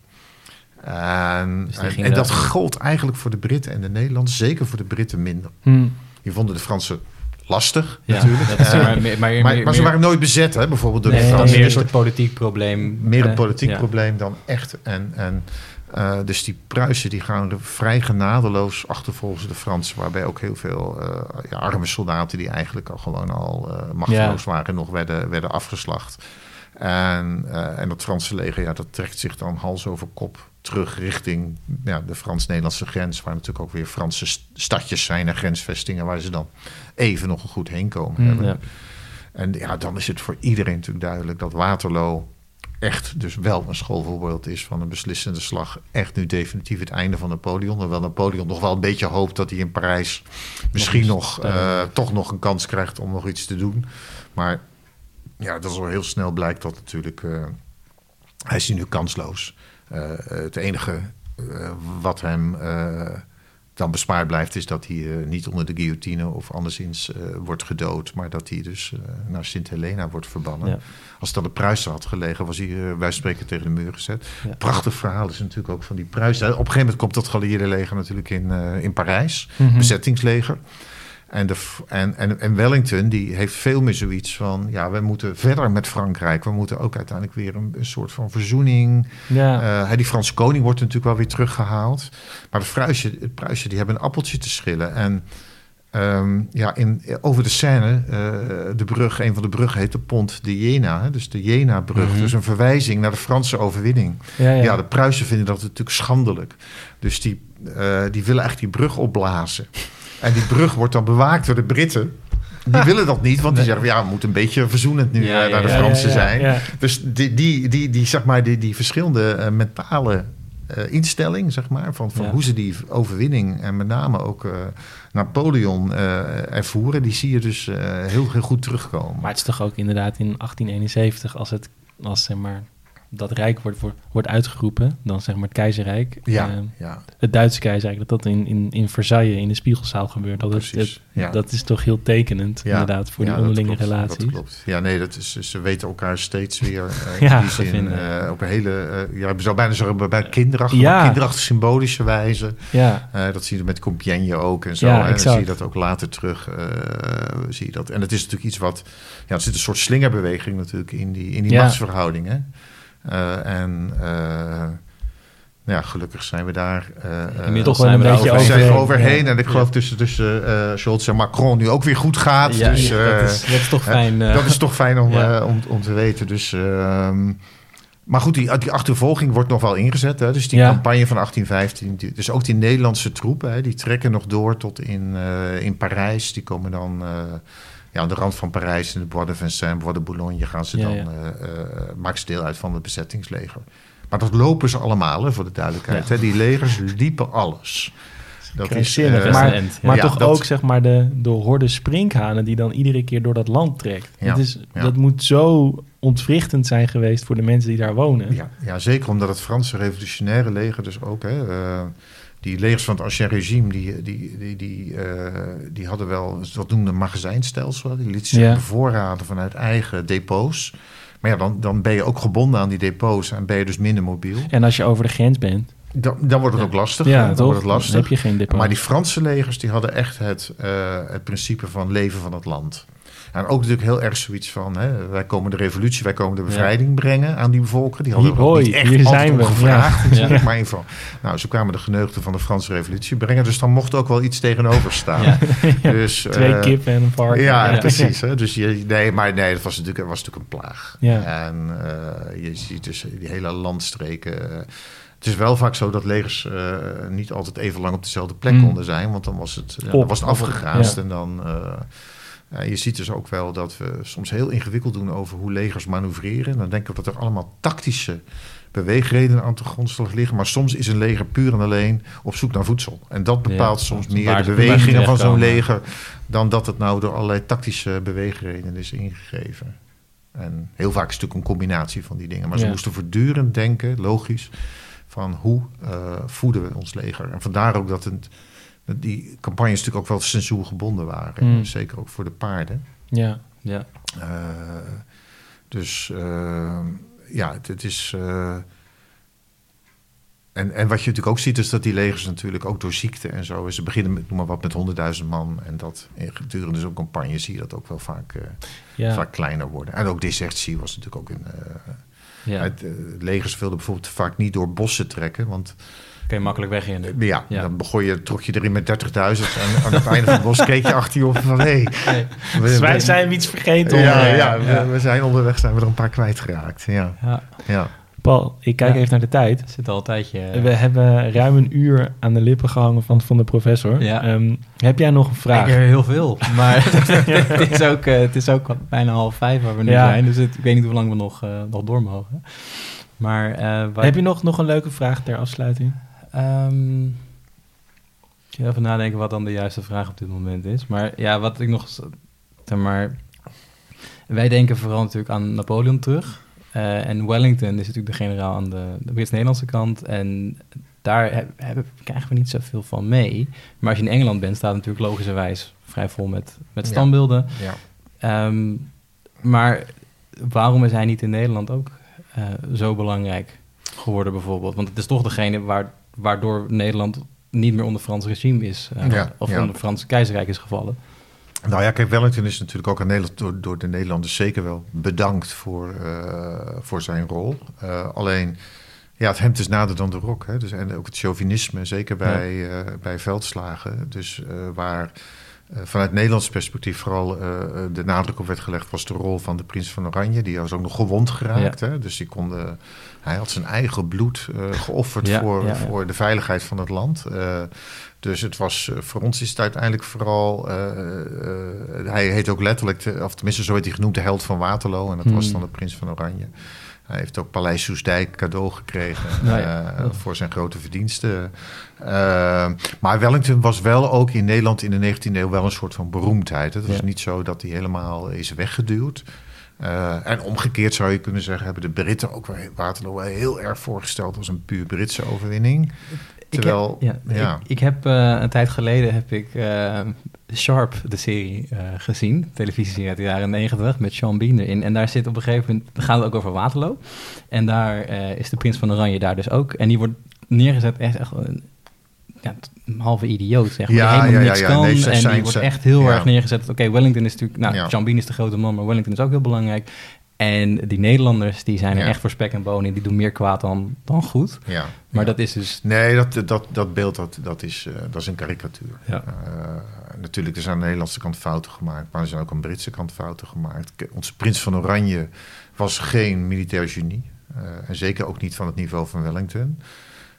En, dus en, en dat gold eigenlijk voor de Britten en de Nederlanders, zeker voor de Britten minder. Hmm. Die vonden de Fransen lastig, ja, natuurlijk. Uh, maar, maar, maar, maar, maar, ze waren nooit bezet, hè, bijvoorbeeld door nee, de Fransen. Meer een soort politiek probleem. Meer een politiek ja. probleem dan echt. En, en uh, dus die Pruisen die gaan vrij genadeloos achtervolgens de Fransen, waarbij ook heel veel uh, ja, arme soldaten die eigenlijk al gewoon al machteloos waren, nog werden, werden afgeslacht. En, en dat Franse leger, ja, dat trekt zich dan hals over kop terug richting ja, de Frans-Nederlandse grens, waar natuurlijk ook weer Franse stadjes zijn en grensvestingen waar ze dan even nog een goed heen komen. Mm, ja. En ja, dan is het voor iedereen natuurlijk duidelijk dat Waterloo echt dus wel een schoolvoorbeeld is van een beslissende slag. Echt nu definitief het einde van Napoleon. Terwijl Napoleon nog wel een beetje hoopt dat hij in Parijs misschien nog, nog uh, toch nog een kans krijgt om nog iets te doen. Maar ja, dat is al heel snel blijkt dat natuurlijk. Uh, hij is nu kansloos. Uh, het enige uh, wat hem uh, dan bespaard blijft, is dat hij niet onder de guillotine of anderszins wordt gedood, maar dat hij dus naar Sint Helena wordt verbannen. Ja. Als het dan de Pruisen had gelegen, was hij wij spreken tegen de muur gezet. Ja. Prachtig verhaal is natuurlijk ook van die Pruisen. Op een gegeven moment komt dat geallieerde leger natuurlijk in, in Parijs, mm -hmm. bezettingsleger. En, de, en, en, en, Wellington die heeft veel meer zoiets van... ja, we moeten verder met Frankrijk. We moeten ook uiteindelijk weer een, een soort van verzoening. Ja. Uh, die Franse koning wordt natuurlijk wel weer teruggehaald. Maar de Pruisen, het Pruisen die hebben een appeltje te schillen. En um, ja, in, over de Seine, uh, de brug, een van de bruggen heet de Pont de Jena. Dus de Jena-brug. Mm -hmm. Dus een verwijzing naar de Franse overwinning. Ja, ja. ja, de Pruisen vinden dat natuurlijk schandelijk. Dus die, uh, die willen echt die brug opblazen. En die brug wordt dan bewaakt door de Britten. Die willen dat niet, want die zeggen... ja, we moeten een beetje verzoenend nu ja, naar de Fransen zijn. Dus die, die, die, die, zeg maar, die, die verschillende uh, mentale uh, instelling, zeg maar... van, van hoe ze die overwinning en met name ook uh, Napoleon ervoeren... die zie je dus heel, heel goed terugkomen. Maar het is toch ook inderdaad in 1871 als het... Als, zeg maar, dat rijk wordt, wordt, wordt uitgeroepen, dan zeg maar het keizerrijk. Ja, Eh, ja, het Duitse keizerrijk, dat dat in, in, in Versailles in de Spiegelzaal gebeurt. Dat, is, precies. het- ja. dat is toch heel tekenend, inderdaad, voor die dat onderlinge klopt, relaties. Dat klopt. Ja, nee, dat is, ze weten elkaar steeds weer Ja, in die zin, eh, op een hele, eh, ja, je zou bijna zeggen, bij kinderachtig, kinderachtig symbolische wijze. Ja, dat zie je met Compiègne ook en zo. Ja, hè. Dan zie je dat ook later terug. zie je dat. En het is natuurlijk iets wat... Ja, er zit een soort slingerbeweging natuurlijk in die, in die Ja. machtsverhoudingen. Eh, en eh, ja, gelukkig zijn we daar... Inmiddels wel zijn we daar beetje overheen. zijn er overheen. Ja. En ik geloof tussen, tussen eh, Scholz en Macron nu ook weer goed gaat. Ja, dus, ja, dat, is, dat is toch fijn. dat is toch fijn om, om, om te weten. Dus, ehm, maar goed, die, die achtervolging wordt nog wel ingezet. Hè? Dus die campagne van 1815. die- dus ook die Nederlandse troepen, hè, die trekken nog door tot in, in Parijs. Die komen dan ja, aan de rand van Parijs, in de Bois de Vincennes, Bois de Boulogne, gaan ze Ja, dan, ja. eh, eh, maken ze deel uit van het bezettingsleger. Maar dat lopen ze allemaal, hè, voor de duidelijkheid. Ja. Hè? Die legers liepen alles. Dat krankzinnig. eh, Maar- best een end, ja. maar Ja, toch dat- ook zeg maar de, de horde sprinkhanen die dan iedere keer door dat land trekt. Ja, Dat, is, ja. dat moet zo ontwrichtend zijn geweest voor de mensen die daar wonen. Ja, ja, zeker omdat het Franse revolutionaire leger dus ook... Hè, eh, die legers van het Ancien regime, die, die, die, die, eh, die hadden wel wat noemde magazijnstelsel. Die lieten zich Ja. bevoorraden vanuit eigen depots. Maar ja, dan, dan ben je ook gebonden aan die depots en ben je dus minder mobiel. En als je over de grens bent, Dan, dan wordt het Ja. ook lastig. ja, dan toch? wordt het Dan lastig. heb je geen depot. Maar die Franse legers die hadden echt het, eh, het principe van leven van het land. En ook natuurlijk heel erg zoiets van, hè, wij komen de revolutie, wij komen de bevrijding brengen aan die bevolking. Die hadden Hoi, niet echt hier zijn we. gevraagd. Ja. natuurlijk, Maar geval, nou, zo kwamen de geneugden van de Franse revolutie brengen. Dus dan mocht ook wel iets tegenover staan. Ja. Dus, Twee eh, kippen en een varken. Ja, Ja. precies. Hè? Dus je, nee, maar nee, dat was natuurlijk, was natuurlijk een plaag. Ja. En eh, je ziet dus die hele landstreken. eh, het is wel vaak zo dat legers niet altijd even lang op dezelfde plek Mm. konden zijn. Want dan was het, ja, dan was het afgegraasd. Ja. En dan... ja, je ziet dus ook wel dat we soms heel ingewikkeld doen over hoe legers manoeuvreren. En dan denken we dat er allemaal tactische beweegredenen aan de grondslag liggen. Maar soms is een leger puur en alleen op zoek naar voedsel. En dat bepaalt Ja, soms meer de bewegingen van zo'n leger... dan dat het nou door allerlei tactische beweegredenen is ingegeven. En heel vaak is het natuurlijk een combinatie van die dingen. Maar ze Ja. moesten voortdurend denken, logisch, van hoe eh, voeden we ons leger. En vandaar ook dat het, die campagnes natuurlijk ook wel censuurgebonden waren. Mm. Zeker ook voor de paarden. Ja. ja. Eh, dus eh, ja, het, het is. eh, en, en wat je natuurlijk ook ziet, is dat die legers natuurlijk ook door ziekte en zo. Ze beginnen met, noem maar wat, met 100.000 man. En dat in gedurende zo'n campagne zie je dat ook wel vaak, eh, Ja. vaak kleiner worden. En ook desertie was natuurlijk ook een. eh ja. het, legers wilden bijvoorbeeld vaak niet door bossen trekken. Want Kun je makkelijk wegrennen. eh, ja, Ja. dan begon je, trok je erin met 30.000. En aan het einde van het bos keek je achter je op van hé. Nee. we- Dus wij we- zijn iets vergeten. ja, om- ja, we, ja. we zijn onderweg, zijn we er een paar kwijtgeraakt. Ja, Ja, ja. Paul, ik kijk Ja. even naar de tijd. zit al een tijdje... We hebben ruim een uur aan de lippen gehangen van, van de professor. Ja. Ehm, heb jij nog een vraag? Ik heb er heel veel, maar het, is ook, eh, het is ook bijna half vijf waar we nu Ja. zijn. Dus het- ik weet niet hoe lang we nog, eh, nog door mogen. Maar eh, waar- Heb je nog, nog een leuke vraag ter afsluiting? Ehm, ik ga even nadenken wat dan de juiste vraag op dit moment is. Maar ja, wat ik nog... Zeg maar, wij denken vooral natuurlijk aan Napoleon terug. Eh, en Wellington is natuurlijk de generaal aan de, de Brits-Nederlandse kant. En daar heb, heb- krijgen we niet zoveel van mee. Maar als je in Engeland bent, staat het natuurlijk logischerwijs vrij vol met, met standbeelden. ja. Ehm, maar waarom is hij niet in Nederland ook eh, zo belangrijk geworden bijvoorbeeld? Want het is toch degene waar, waardoor Nederland niet meer onder Frans regime is. eh, Ja, of ja. onder het Franse keizerrijk is gevallen. Nou ja, kijk, Wellington is natuurlijk ook aan Nederland, door, door de Nederlanders zeker wel bedankt voor, eh, voor zijn rol. Eh, alleen, ja, het hemd is nader dan de rok. Hè? Dus, en ook het chauvinisme, zeker bij, bij veldslagen. Dus waar vanuit Nederlands perspectief vooral eh, de nadruk op werd gelegd... was de rol van de prins van Oranje. Die was ook nog gewond geraakt. Hè? Dus die konde, hij had zijn eigen bloed eh, geofferd Ja, voor, ja, voor de veiligheid van het land. Eh, dus het was, eh, voor ons is het uiteindelijk vooral... eh, eh, hij heet ook letterlijk, de- of tenminste zo werd hij genoemd, de held van Waterloo. En dat was Hmm. dan de prins van Oranje. Hij heeft ook Paleis Soesdijk cadeau gekregen Nou ja. eh, voor zijn grote verdiensten. Eh, maar Wellington was wel ook in Nederland in de 19e eeuw wel een soort van beroemdheid. Het was Ja. niet zo dat hij helemaal is weggeduwd. Eh, en omgekeerd zou je kunnen zeggen, hebben de Britten ook Waterloo heel erg voorgesteld als een puur Britse overwinning. Terwijl, ik heb, ja, ja. Ik, ik heb eh, een tijd geleden heb ik eh, Sharp, de serie, eh, gezien. Televisieserie uit de jaren 90 met Sean Bean erin. En daar zit op een gegeven moment, dan gaat het ook over Waterloo. En daar is de prins van Oranje daar dus ook. En die wordt neergezet echt, echt een, ja, een halve idioot, zeg maar. Ja, die helemaal ja, ja, niks ja. kan. Nee, en die wordt echt heel erg neergezet. Oké, Wellington is natuurlijk... Nou, Ja. Sean Bean is de grote man, maar Wellington is ook heel belangrijk. En die Nederlanders, die zijn er Ja. echt voor spek en bonen. Die doen meer kwaad dan, dan goed. ja, Maar ja. dat is dus... Nee, dat, dat, dat beeld dat, dat, is, eh, dat is een karikatuur. Ja. Eh, natuurlijk, er zijn aan de Nederlandse kant fouten gemaakt, maar er zijn ook aan de Britse kant fouten gemaakt. Onze prins van Oranje was geen militair genie. eh, en zeker ook niet van het niveau van Wellington.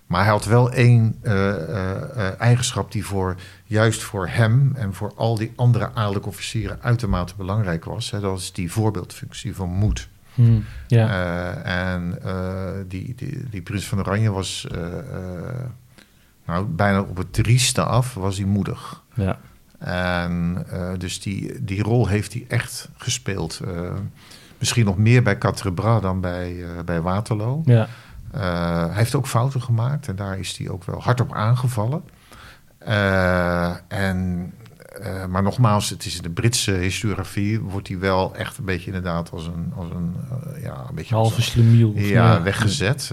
Maar hij had wel één eh, eh, eh, eigenschap die voor, juist voor hem en voor al die andere adellijke officieren uitermate belangrijk was. Hè, dat is die voorbeeldfunctie van moed. Hm, ja. En die, die, die prins van Oranje was nou, bijna op het trieste af, was hij moedig. Ja. En dus die, die rol heeft hij echt gespeeld. Misschien nog meer bij Quatre Bras dan bij, bij Waterloo. ja. Eh, hij heeft ook fouten gemaakt en daar is hij ook wel hard op aangevallen. Eh, en, eh, maar nogmaals, het is in de Britse historiografie wordt hij wel echt een beetje inderdaad als een, als een, ja, een beetje Halve slemiel. ja, weggezet.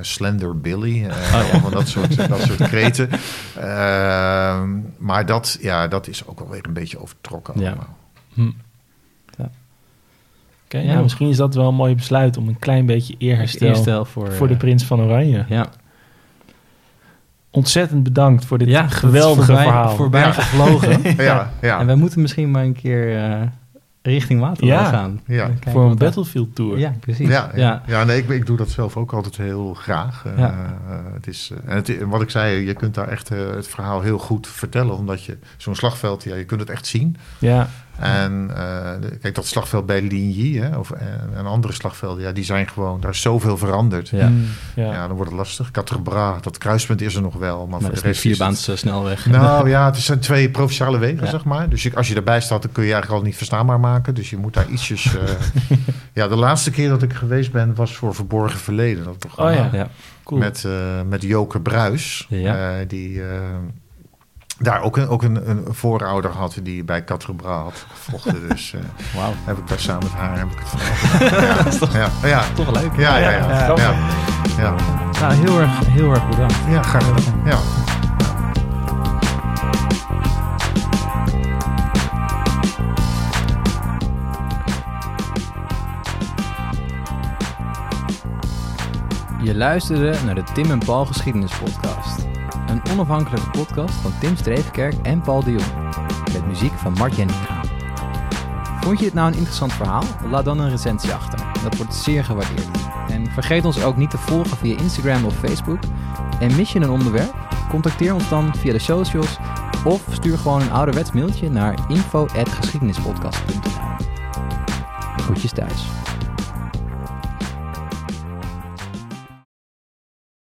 Slender Billy. eh allemaal dat soort, dat soort kreten. Maar dat, ja, dat is ook alweer een beetje overtrokken Ja. allemaal. Hm. Ja. Nou, misschien is dat wel een mooi besluit om een klein beetje eerherstel Eerstel voor, voor de eh, prins van Oranje. Ja, Ontzettend bedankt voor dit ja geweldige voorbij, verhaal. Voorbij Ja. gevlogen. Ja, ja. En wij moeten misschien maar een keer eh, richting Waterloo Ja. gaan. Ja. Voor een Battlefield Tour. Ja, precies. Ja, Ja. ja. nee, ik, ik doe dat zelf ook altijd heel graag. Eh, Ja. het is, en het, wat ik zei, je kunt daar echt het verhaal heel goed vertellen. Omdat je zo'n slagveld, ja, je kunt het echt zien. Ja. En eh, kijk, dat slagveld bij Ligny hè, of, en, en andere slagvelden, ja, die zijn gewoon, daar is zoveel veranderd. Ja. Hm, Ja. ja. dan wordt het lastig. Quatre-Bras, dat kruispunt is er nog wel. Maar, Maar voor dat de een rest het- vierbaans eh, snelweg. Nou ja, het zijn twee provinciale wegen, Ja. zeg maar. Dus je- als je erbij staat, dan kun je eigenlijk al niet verstaanbaar maken. Dus je moet daar ietsjes... eh, ja, de laatste keer dat ik geweest ben, was voor Verborgen Verleden. Dat programma. Oh ja. ja. Cool. Met, eh, met Joke Bruis. Ja. eh, die eh, daar ook een, ook een, een voorouder had die bij Quatre-Bras had gevochten. Dus eh, Wauw. heb ik daar samen met haar heb ik het verhaal. ja, ja, ja, Toch leuk. ja, ja, ja, Ja, ja, ja. ja, Nou, heel erg, heel erg bedankt. ja, graag gedaan. Ja. Je luisterde naar de Tim en Paul Geschiedenis Podcast. Een onafhankelijke podcast van Tim Streefkerk en Paul de Jong. Met muziek van Mart Jenninga. Vond je dit nou een interessant verhaal? Laat dan een recensie achter. Dat wordt zeer gewaardeerd. En vergeet ons ook niet te volgen via Instagram of Facebook. En mis je een onderwerp? Contacteer ons dan via de socials of stuur gewoon een ouderwets mailtje naar info.geschiedenispodcast.nl Groetjes thuis.